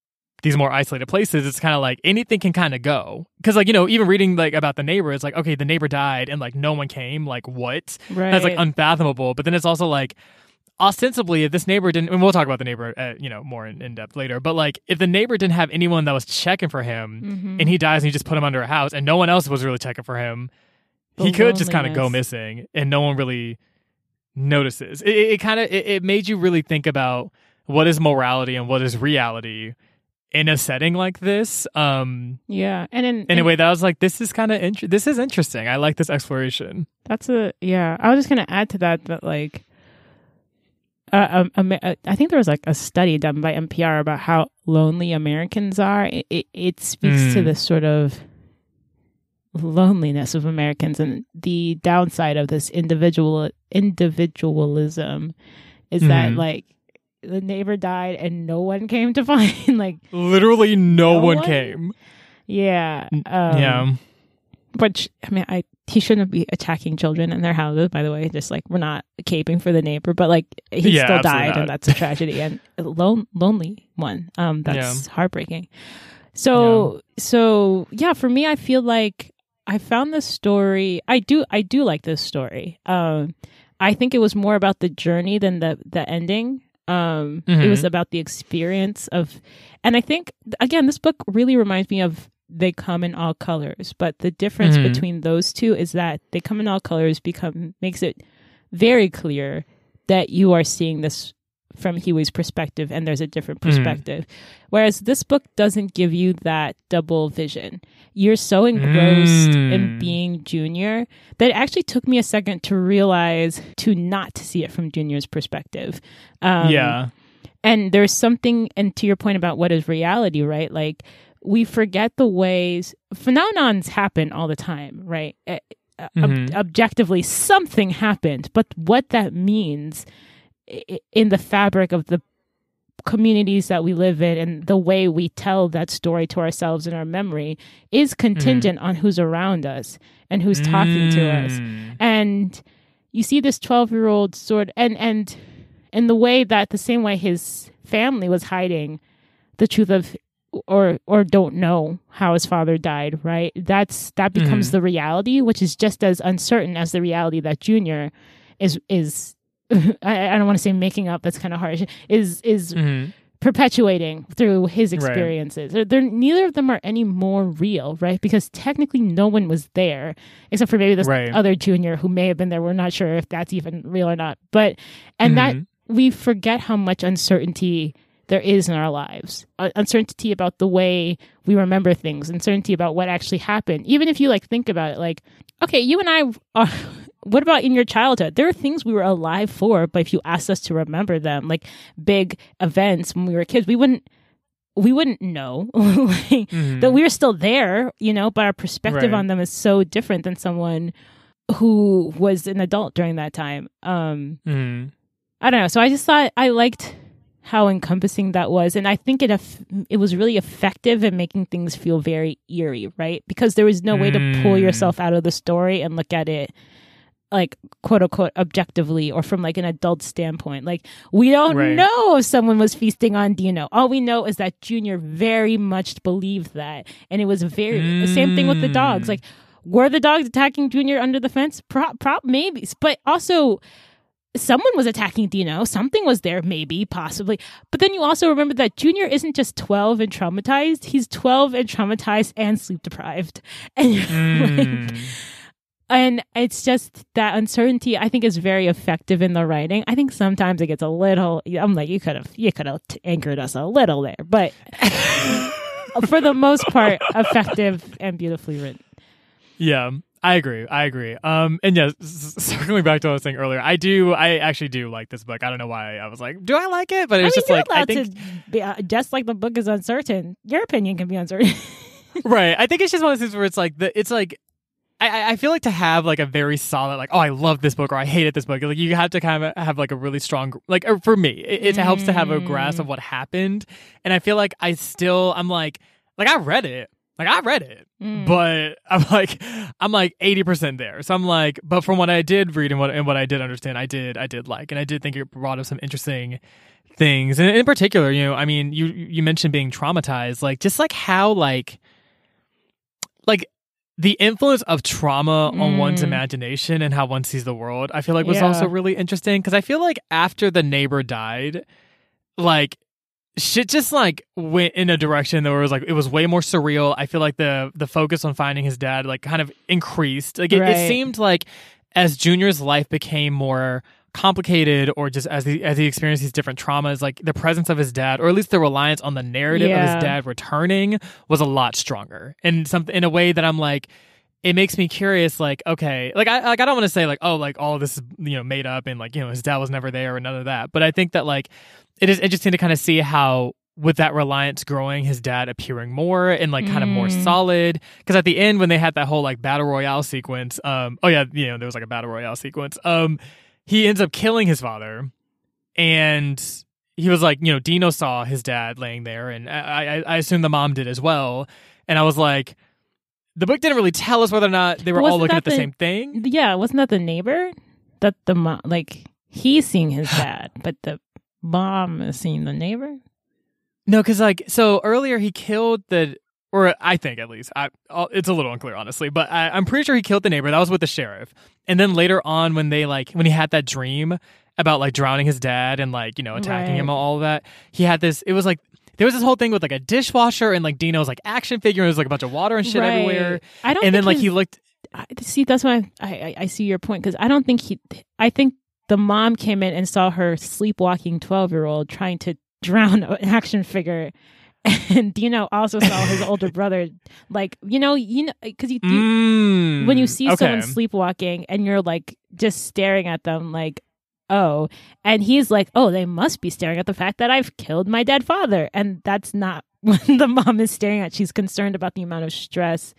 Speaker 1: these more isolated places, it's kind of like anything can kind of go. Because like you know, even reading like about the neighbor, it's like okay, the neighbor died and like no one came. Like what?
Speaker 2: right.
Speaker 1: That's like unfathomable. But then it's also like ostensibly, if this neighbor didn't, and we'll talk about the neighbor, uh, you know, more in, in depth later. But like if the neighbor didn't have anyone that was checking for him,
Speaker 2: Mhm.
Speaker 1: and he dies and you just put him under a house, and no one else was really checking for him,
Speaker 2: The
Speaker 1: he could just kind of go missing, and no one really notices. It, it, it kind of it, it made you really think about what is morality and what is reality in a setting like this. Um,
Speaker 2: yeah. And in,
Speaker 1: in a way that I was like, this is kind of int- this is interesting. I like this exploration.
Speaker 2: That's a yeah. I was just gonna add to that that like, uh, um, uh, I think there was like a study done by NPR about how lonely Americans are. It it, it speaks to
Speaker 1: Mm.
Speaker 2: this sort of loneliness of Americans and the downside of this individual individualism is that
Speaker 1: Mhm.
Speaker 2: like the neighbor died and no one came to find like
Speaker 1: Literally, no,
Speaker 2: No
Speaker 1: one,
Speaker 2: one?
Speaker 1: came.
Speaker 2: yeah um,
Speaker 1: yeah,
Speaker 2: Which I mean, I he shouldn't be attacking children in their houses. By the way, just like we're not caping for the neighbor, but like he
Speaker 1: Yeah,
Speaker 2: still died,
Speaker 1: not.
Speaker 2: and that's a tragedy and a lone lonely one. Um, that's heartbreaking. So so yeah, for me, I feel like I found this story. I do I do like this story. Um, I think it was more about the journey than the the ending. Um, it
Speaker 1: Mhm.
Speaker 2: was about the experience of, and I think again, this book really reminds me of they come in all colors. But the difference
Speaker 1: Mhm.
Speaker 2: between those two is that they come in all colors become makes it very clear that you are seeing this from Huey's perspective and there's a different
Speaker 1: Mhm.
Speaker 2: perspective. Whereas this book doesn't give you that double vision. You're so engrossed in
Speaker 1: Mm.
Speaker 2: being Junior that it actually took me a second to realize to not see it from Junior's perspective. Um,
Speaker 1: yeah,
Speaker 2: and there's something and to your point about what is reality right like we forget the ways phenomenons happen all the time right Eh, uh, ob-
Speaker 1: Mhm.
Speaker 2: objectively something happened but what that means in the fabric of the communities that we live in and the way we tell that story to ourselves in our memory is contingent on who's around us and who's talking to us
Speaker 1: Mm.
Speaker 2: and you see this 12 year old sort and and in the way that the same way his family was hiding the truth of or or don't know how his father died right that's that becomes
Speaker 1: Mhm.
Speaker 2: the reality which is just as uncertain as the reality that junior is is I, I don't want to say making up that's kind of harsh is is
Speaker 1: Mhm.
Speaker 2: perpetuating through his
Speaker 1: Right.
Speaker 2: experiences. They're, they're- neither of them are any more real, right? Because technically no one was there except for maybe this
Speaker 1: Right.
Speaker 2: other junior who may have been there. We're not sure if that's even real or not. But and that
Speaker 1: Mhm.
Speaker 2: we forget how much uncertainty there is in our lives. Uh, uncertainty about the way we remember things, uncertainty about what actually happened. Even if you like think about it like okay, you and I are what about in your childhood? There are things we were alive for, but if you asked us to remember them, like big events when we were kids, we wouldn't we wouldn't know like,
Speaker 1: Mhm.
Speaker 2: that we were still there, you know, but our perspective
Speaker 1: Right.
Speaker 2: on them is so different than someone who was an adult during that time. Um
Speaker 1: Mhm.
Speaker 2: I don't know. So I just thought I liked how encompassing that was, and I think it it was really effective in making things feel very eerie, right? Because there was no way to pull
Speaker 1: Mm.
Speaker 2: yourself out of the story and look at it like quote unquote objectively or from like an adult standpoint. Like we don't
Speaker 1: Right.
Speaker 2: know if someone was feasting on Dino. All we know is that Junior very much believed that, and it was very the same thing with the dogs.
Speaker 1: Mm.
Speaker 2: Like were the dogs attacking Junior under the fence? Prop, prop, maybe, but also someone was attacking Dino. Something was there, maybe, possibly. But then you also remember that Junior isn't just 12 and traumatized, he's 12 and traumatized and sleep deprived. And you're like,
Speaker 1: Mm.
Speaker 2: And it's just that uncertainty I think is very effective in the writing. I think sometimes it gets a little I'm like you could have you could have t- anchored us a little there, but for the most part effective and beautifully written.
Speaker 1: Yeah, I agree. I agree. Um, and yeah, circling back to what I was saying earlier, I do. I actually do like this book. I don't know why I was like, do I like it? But
Speaker 2: I mean,
Speaker 1: it's just like I think
Speaker 2: be, uh, just like the book is uncertain. Your opinion can be uncertain.
Speaker 1: right. I think it's just one of those things where it's like the it's like I, I feel like to have like a very solid like oh I love this book or I hated this book like you have to kind of have like a really strong like for me it, it helps to have a grasp of what happened and I feel like I still I'm like like I read it like I read it
Speaker 2: Mm.
Speaker 1: but I'm like I'm like 80% there so I'm like but from what I did read and what and what I did understand I did I did like and I did think it brought up some interesting things and in particular you know I mean you you mentioned being traumatized like just like how like like the influence of trauma on one's
Speaker 2: Mm.
Speaker 1: imagination and how one sees the world i feel like was
Speaker 2: Yeah.
Speaker 1: also really interesting because i feel like after the neighbor died like shit just like went in a direction that was like it was way more surreal i feel like the the focus on finding his dad like kind of increased like it,
Speaker 2: Right.
Speaker 1: it seemed like as junior's life became more complicated or just as he as he experienced these different traumas like the presence of his dad or at least the reliance on the narrative of his dad returning was a lot stronger. And something in a way that i'm like it makes me curious like okay like i like i don't want to say like oh like all this is you know made up and like you know his dad was never there or none of that. But i think that like it is interesting to kind of see how with that reliance growing his dad appearing more and like kind of more
Speaker 2: Mm.
Speaker 1: solid. Because at the end when they had that whole like battle royale sequence um oh yeah you know there was like a battle royale sequence um he ends up killing his father and he was like you know dino saw his dad laying there and i i, I assume the mom did as well and i was like the book didn't really tell us whether or not they were all looking at the,
Speaker 2: the-
Speaker 1: same thing
Speaker 2: Yeah, wasn't that the neighbor? That the mom, like he's seeing his dad, but the mom is seeing the neighbor.
Speaker 1: No, because like so earlier he killed the, or I think at least I, uh, it's a little unclear honestly, but I, I'm pretty sure he killed the neighbor. That was with the sheriff, and then later on when they like when he had that dream about like drowning his dad and like you know attacking
Speaker 2: Right.
Speaker 1: him all of that, he had this. It was like there was this whole thing with like a dishwasher and like Dino's like action figure. And there was like a bunch of water and shit
Speaker 2: Right.
Speaker 1: everywhere,
Speaker 2: I don't.
Speaker 1: and then like he looked.
Speaker 2: I, see, that's why I, I, I see your point because I don't think he. I think the mom came in and saw her sleepwalking twelve year old trying to drown an action figure, and Dino also saw his older brother. Like you know, you know, because you, you
Speaker 1: Mm,
Speaker 2: when you see
Speaker 1: okay.
Speaker 2: someone sleepwalking and you're like just staring at them, like. Oh, and he's like, oh, they must be staring at the fact that I've killed my dead father. And that's not what the mom is staring at. She's concerned about the amount of stress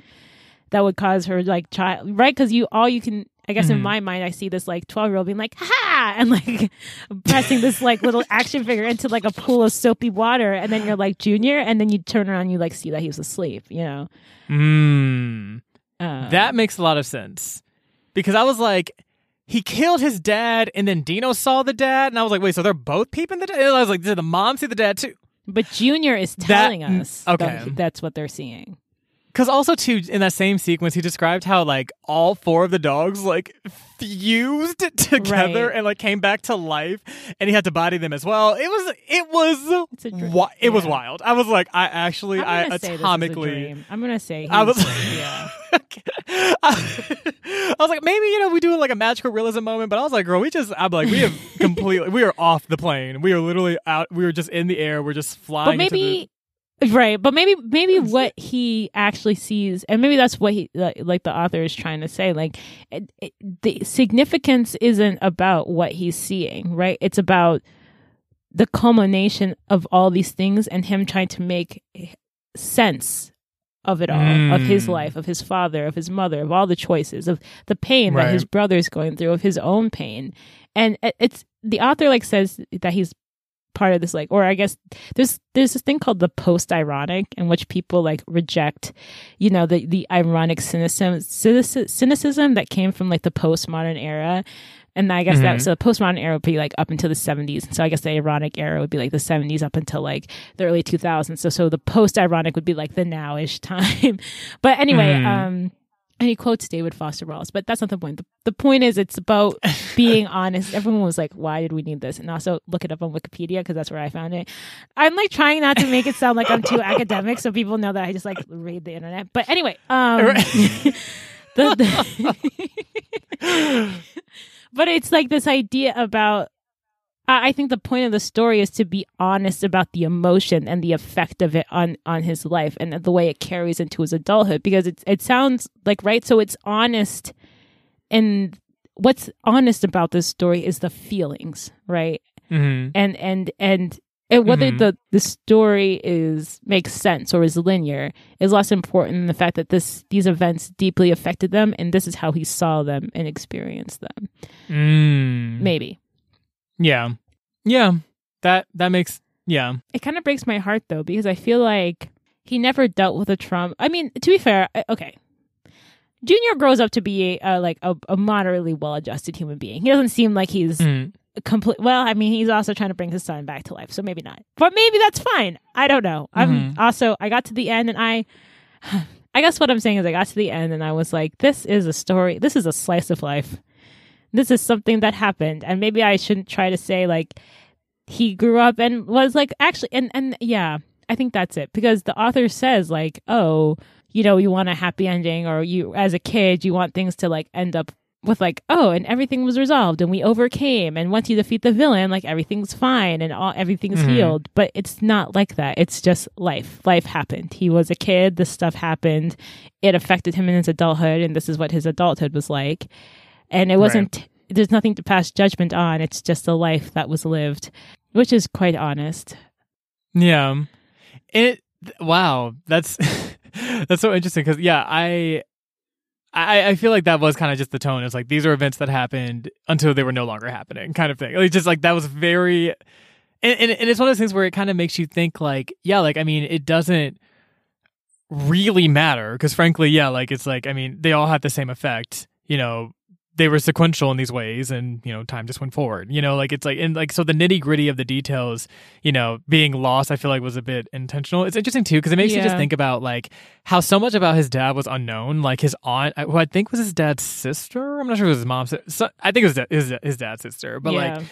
Speaker 2: that would cause her like child right because you all you can i guess in
Speaker 1: Mhm.
Speaker 2: my mind i see this like 12 year old being like ha and like pressing this like little action figure into like a pool of soapy water and then you're like junior and then you turn around and you like see that he was asleep you know
Speaker 1: Mm.
Speaker 2: um,
Speaker 1: That makes a lot of sense. Because I was like, he killed his dad and then Dino saw the dad. And I was like, wait, so they're both peeping the dad? And I was like, did the mom see the dad too?
Speaker 2: but junior is
Speaker 1: That-
Speaker 2: telling us
Speaker 1: okay.
Speaker 2: he- that's what they're seeing
Speaker 1: Because also, too, in that same sequence, he described how, like, all four of the dogs, like, fused together
Speaker 2: Right.
Speaker 1: and, like, came back to life. And he had to body them as well. It was, it was,
Speaker 2: It's a dr-
Speaker 1: wi- it was wild. I was like, I actually, I
Speaker 2: gonna say this is a
Speaker 1: atomically.
Speaker 2: i'm gonna say
Speaker 1: I was,
Speaker 2: yeah
Speaker 1: I was like, maybe you know we do like a magical realism moment, but I was like, girl, we just, I'm like, we have completely, we are off the plane. We are literally out. We were just in the air. We're just flying.
Speaker 2: but maybe right but maybe maybe what he actually sees and maybe that's what he like, the author is trying to say like it, it, the significance isn't about what he's seeing right? It's about the culmination of all these things and him trying to make sense of it all of his
Speaker 1: Mm.
Speaker 2: life of his father of his mother of all the choices of the pain that his brother is going through of his own pain. And it's the author like says that he's part of this like or i guess there's there's this thing called the post ironic in which people like reject you know the the ironic cynicism cynicism that came from like the postmodern era and I guess that
Speaker 1: Mhm.
Speaker 2: so the postmodern era would be like up until the 70s. And So I guess the ironic era would be like the 70s up until like the early 2000s. So so the post ironic would be like the nowish time. but anyway,
Speaker 1: Mhm.
Speaker 2: um and he quotes David Foster Wallace, but that's not the point. The, the point is, it's about being honest. Everyone was like, "Why did we need this?" And also look it up on Wikipedia because that's where I found it. I'm like trying not to make it sound like I'm too academic, so people know that I just like read the internet. But anyway, um, the, the but it's like this idea about. I think the point of the story is to be honest about the emotion and the effect of it on on his life and the way it carries into his adulthood because it it sounds like right so it's honest and what's honest about this story is the feelings right
Speaker 1: Mhm.
Speaker 2: and and and and whether
Speaker 1: Mhm.
Speaker 2: the the story is makes sense or is linear is less important than the fact that this these events deeply affected them and this is how he saw them and experienced them
Speaker 1: Mm.
Speaker 2: maybe
Speaker 1: Yeah. Yeah. That that makes yeah.
Speaker 2: it kind of breaks my heart though because i feel like he never dealt with a trauma i mean to be fair I- okay junior grows up to be a, like a, a moderately well-adjusted human being he doesn't seem like he's
Speaker 1: Mm.
Speaker 2: complete well i mean he's also trying to bring his son back to life so maybe not but maybe that's fine i don't know i'm
Speaker 1: Mhm.
Speaker 2: also i got to the end and i i guess what i'm saying is i got to the end and i was like this is a story this is a slice of life this is something that happened and maybe i shouldn't try to say like he grew up and was like actually and and yeah i think that's it because the author says like oh you know you want a happy ending or you as a kid you want things to like end up with like oh and everything was resolved and we overcame and once you defeat the villain like everything's fine and all everything's
Speaker 1: Mhm.
Speaker 2: healed. But it's not like that. It's just life. Life happened. He was a kid. This stuff happened. It affected him in his adulthood and this is what his adulthood was like and it wasn't there's nothing to pass judgment on it's just a life that was lived which is quite honest
Speaker 1: Yeah. It wow, that's that's so interesting cuz yeah, I I I feel like that was kind of just the tone. It's like these are events that happened until they were no longer happening kind of thing. Like just like that was very and, and and it's one of those things where it kind of makes you think like, yeah, like I mean, it doesn't really matter because frankly, yeah, like it's like I mean, they all have the same effect, you know, they were sequential in these ways and you know time just went forward you know like it's like and like so the nitty gritty of the details you know being lost i feel like was a bit intentional. It's interesting too because it makes you just think about like how so much about his dad was unknown. Like his aunt uh, who i think was his dad's sister? I'm not sure if it was his mom's so, i think it was his, his dad's sister but
Speaker 2: yeah.
Speaker 1: like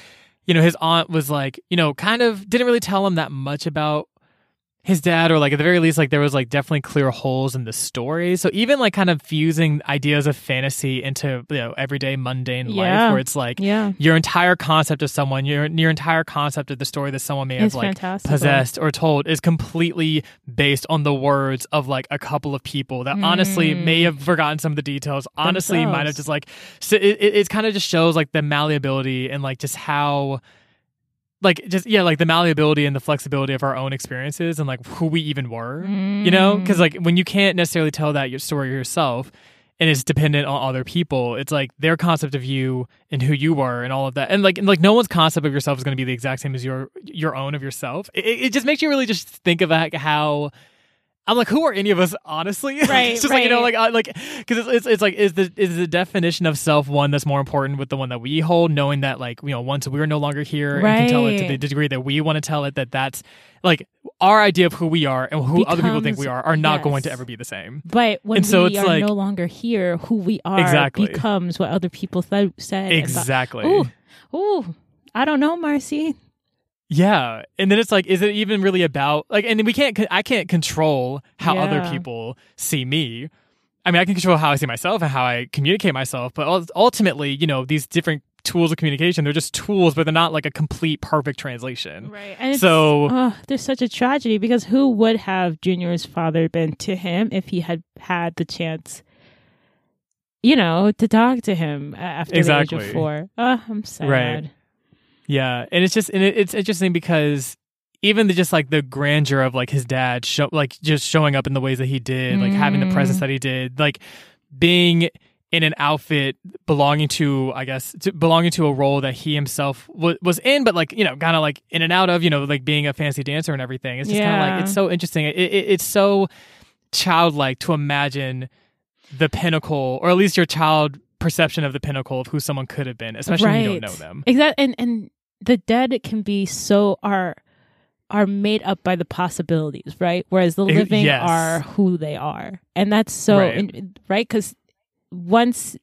Speaker 1: you know his aunt was like you know kind of didn't really tell him that much about his dad or like at the very least like there was like definitely clear holes in the story. So even like kind of fusing ideas of fantasy into you know everyday mundane
Speaker 2: Yeah.
Speaker 1: life where it's like
Speaker 2: yeah.
Speaker 1: your entire concept of someone your your entire concept of the story that someone may have like possessed or told is completely based on the words of like a couple of people that honestly
Speaker 2: Mm.
Speaker 1: may have forgotten some of the details. Honestly might have just like so it, it, it kind of just shows like the malleability and like just how like just yeah like the malleability and the flexibility of our own experiences and like who we even were you know? Mm. Because like when you can't necessarily tell that your story yourself and it's dependent on other people it's like their concept of you and who you were and all of that. And like and like no one's concept of yourself is going to be the exact same as your your own of yourself. It, it just makes you really just think of like how I'm like, who are any of us, honestly?
Speaker 2: Right,
Speaker 1: it's just like you know, like, I, like, because it's, it's it's like is the is the definition of self one that's more important with the one that we hold, knowing that like you know once we're no longer here and can tell it to the degree that we want to tell it, that that's like our idea of who we are and who other people think we are are not going to ever be the same.
Speaker 2: But when
Speaker 1: And so
Speaker 2: we are
Speaker 1: like-
Speaker 2: no longer here, who we are
Speaker 1: Exactly.
Speaker 2: becomes what other people th- said.
Speaker 1: Exactly.
Speaker 2: Ooh, ooh, I don't know, Marcy.
Speaker 1: Yeah, and then it's like, is it even really about like? And we can't, I can't control how other people see me. I mean, I can control how I see myself and how I communicate myself, but ultimately, you know, these different tools of communication, they're just tools, but they're not like a complete perfect translation.
Speaker 2: Right. And
Speaker 1: So-
Speaker 2: oh, there's such a tragedy because who would have Junior's father been to him if he had had the chance, you know, to talk to him after the age of four? Oh, I'm sad.
Speaker 1: Right. Yeah, and it's just and it, it's interesting because even the just like the grandeur of like his dad show like just showing up in the ways that he did, like having the presence
Speaker 2: Mm.
Speaker 1: that he did, like being in an outfit belonging to I guess to, belonging to a role that he himself w- was in, but like you know kind of like in and out of, you know, like being a fancy dancer and everything. It's just kind of like it's so interesting. It, it, it's so childlike to imagine the pinnacle, or at least your child perception of the pinnacle of who someone could have been, especially when you don't know them.
Speaker 2: Exactly. And and the dead can be so are are made up by the possibilities, right? Whereas the living
Speaker 1: yes.
Speaker 2: are who they are, and that's so
Speaker 1: Right.
Speaker 2: in- right because once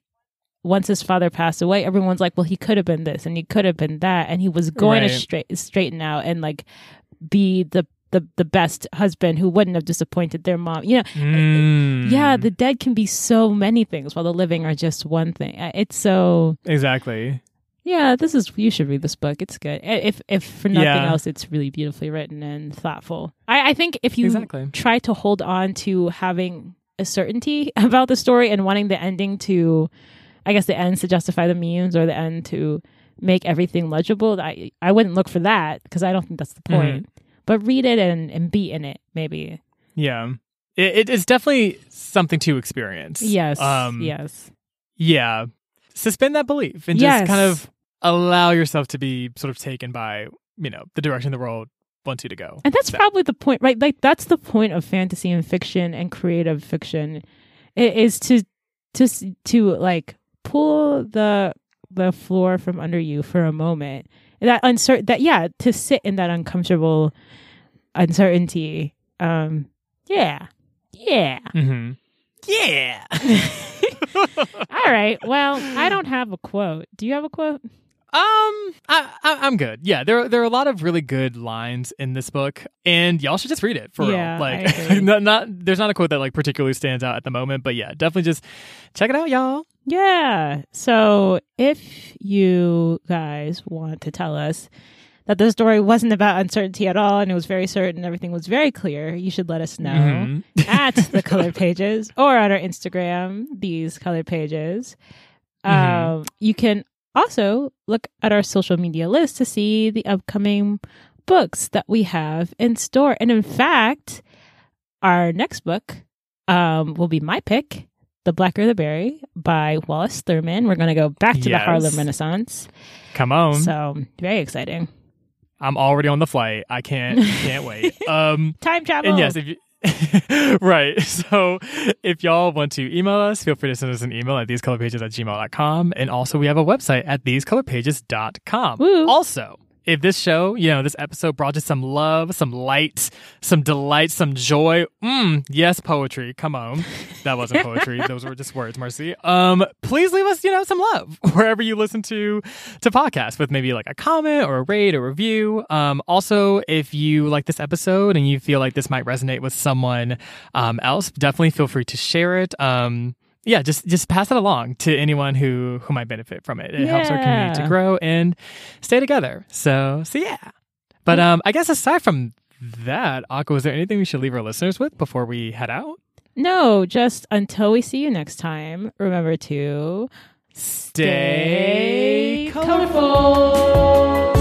Speaker 2: once his father passed away, everyone's like, well, he could have been this and he could have been that, and he was going
Speaker 1: Right.
Speaker 2: to straight straighten out and like be the the the best husband who wouldn't have disappointed their mom. You know,
Speaker 1: Mm.
Speaker 2: yeah, the dead can be so many things, while the living are just one thing. Uh, It's so
Speaker 1: exactly.
Speaker 2: Yeah, this is you should read this book. It's good. If if for nothing
Speaker 1: Yeah.
Speaker 2: else, it's really beautifully written and thoughtful. I, I think if you
Speaker 1: Exactly.
Speaker 2: try to hold on to having a certainty about the story and wanting the ending to I guess the ends to justify the means or the end to make everything legible, I I wouldn't look for that because I don't think that's the
Speaker 1: Mhm.
Speaker 2: point. But read it and and be in it, maybe.
Speaker 1: Yeah. It, it, it's definitely something to experience.
Speaker 2: Yes.
Speaker 1: Um,
Speaker 2: yes.
Speaker 1: Yeah. Suspend that belief and
Speaker 2: Yes.
Speaker 1: just kind of allow yourself to be sort of taken by, you know, the direction the world wants you to go.
Speaker 2: And that's
Speaker 1: So-
Speaker 2: probably the point, right? Like that's the point of fantasy and fiction and creative fiction, is to to to like pull the the floor from under you for a moment. That uncertain, that yeah, to sit in that uncomfortable uncertainty. Um, yeah, yeah.
Speaker 1: Mm-hmm. Yeah.
Speaker 2: All right. Well, I don't have a quote. Do you have a quote?
Speaker 1: Um, I, I I'm good. Yeah, there there are a lot of really good lines in this book, and y'all should just read it for
Speaker 2: Yeah,
Speaker 1: real. Like, not, not there's not a quote that like particularly stands out at the moment, but yeah, definitely just check it out, y'all.
Speaker 2: Yeah. So if you guys want to tell us that the story wasn't about uncertainty at all and it was very certain, everything was very clear, you should let us know
Speaker 1: Mhm.
Speaker 2: at the colored pages or on our Instagram, these colored pages.
Speaker 1: Mhm.
Speaker 2: Um, you can also look at our social media list to see the upcoming books that we have in store. And in fact, our next book um, will be my pick, The Blacker the Berry by Wallace Thurman. We're going to go back to the Harlem Renaissance.
Speaker 1: Come on,
Speaker 2: So, very exciting.
Speaker 1: I'm already on the flight. I can't can't wait. Um.
Speaker 2: Time travel.
Speaker 1: And yes, if you right. So if y'all want to email us, feel free to send us an email at thesecolorpages at gmail.com. And also we have a website at thesecolorpages.com.
Speaker 2: Woo.
Speaker 1: Also, if this show, you know, this episode brought you some love, some light, some delight, some joy, mm, yes, poetry. Come on. That wasn't poetry. Those were just words, Marcy. Um, please leave us, you know, some love wherever you listen to to podcasts with maybe like a comment or a rate or review. Um, also, if you like this episode and you feel like this might resonate with someone um, else, definitely feel free to share it. Um, yeah, just just pass it along to anyone who who might benefit from it. It helps our community to grow and stay together. So so yeah. But um, I guess aside from that, Akko, is there anything we should leave our listeners with before we head out?
Speaker 2: No, just until we see you next time, remember to
Speaker 1: Stay
Speaker 2: colorful.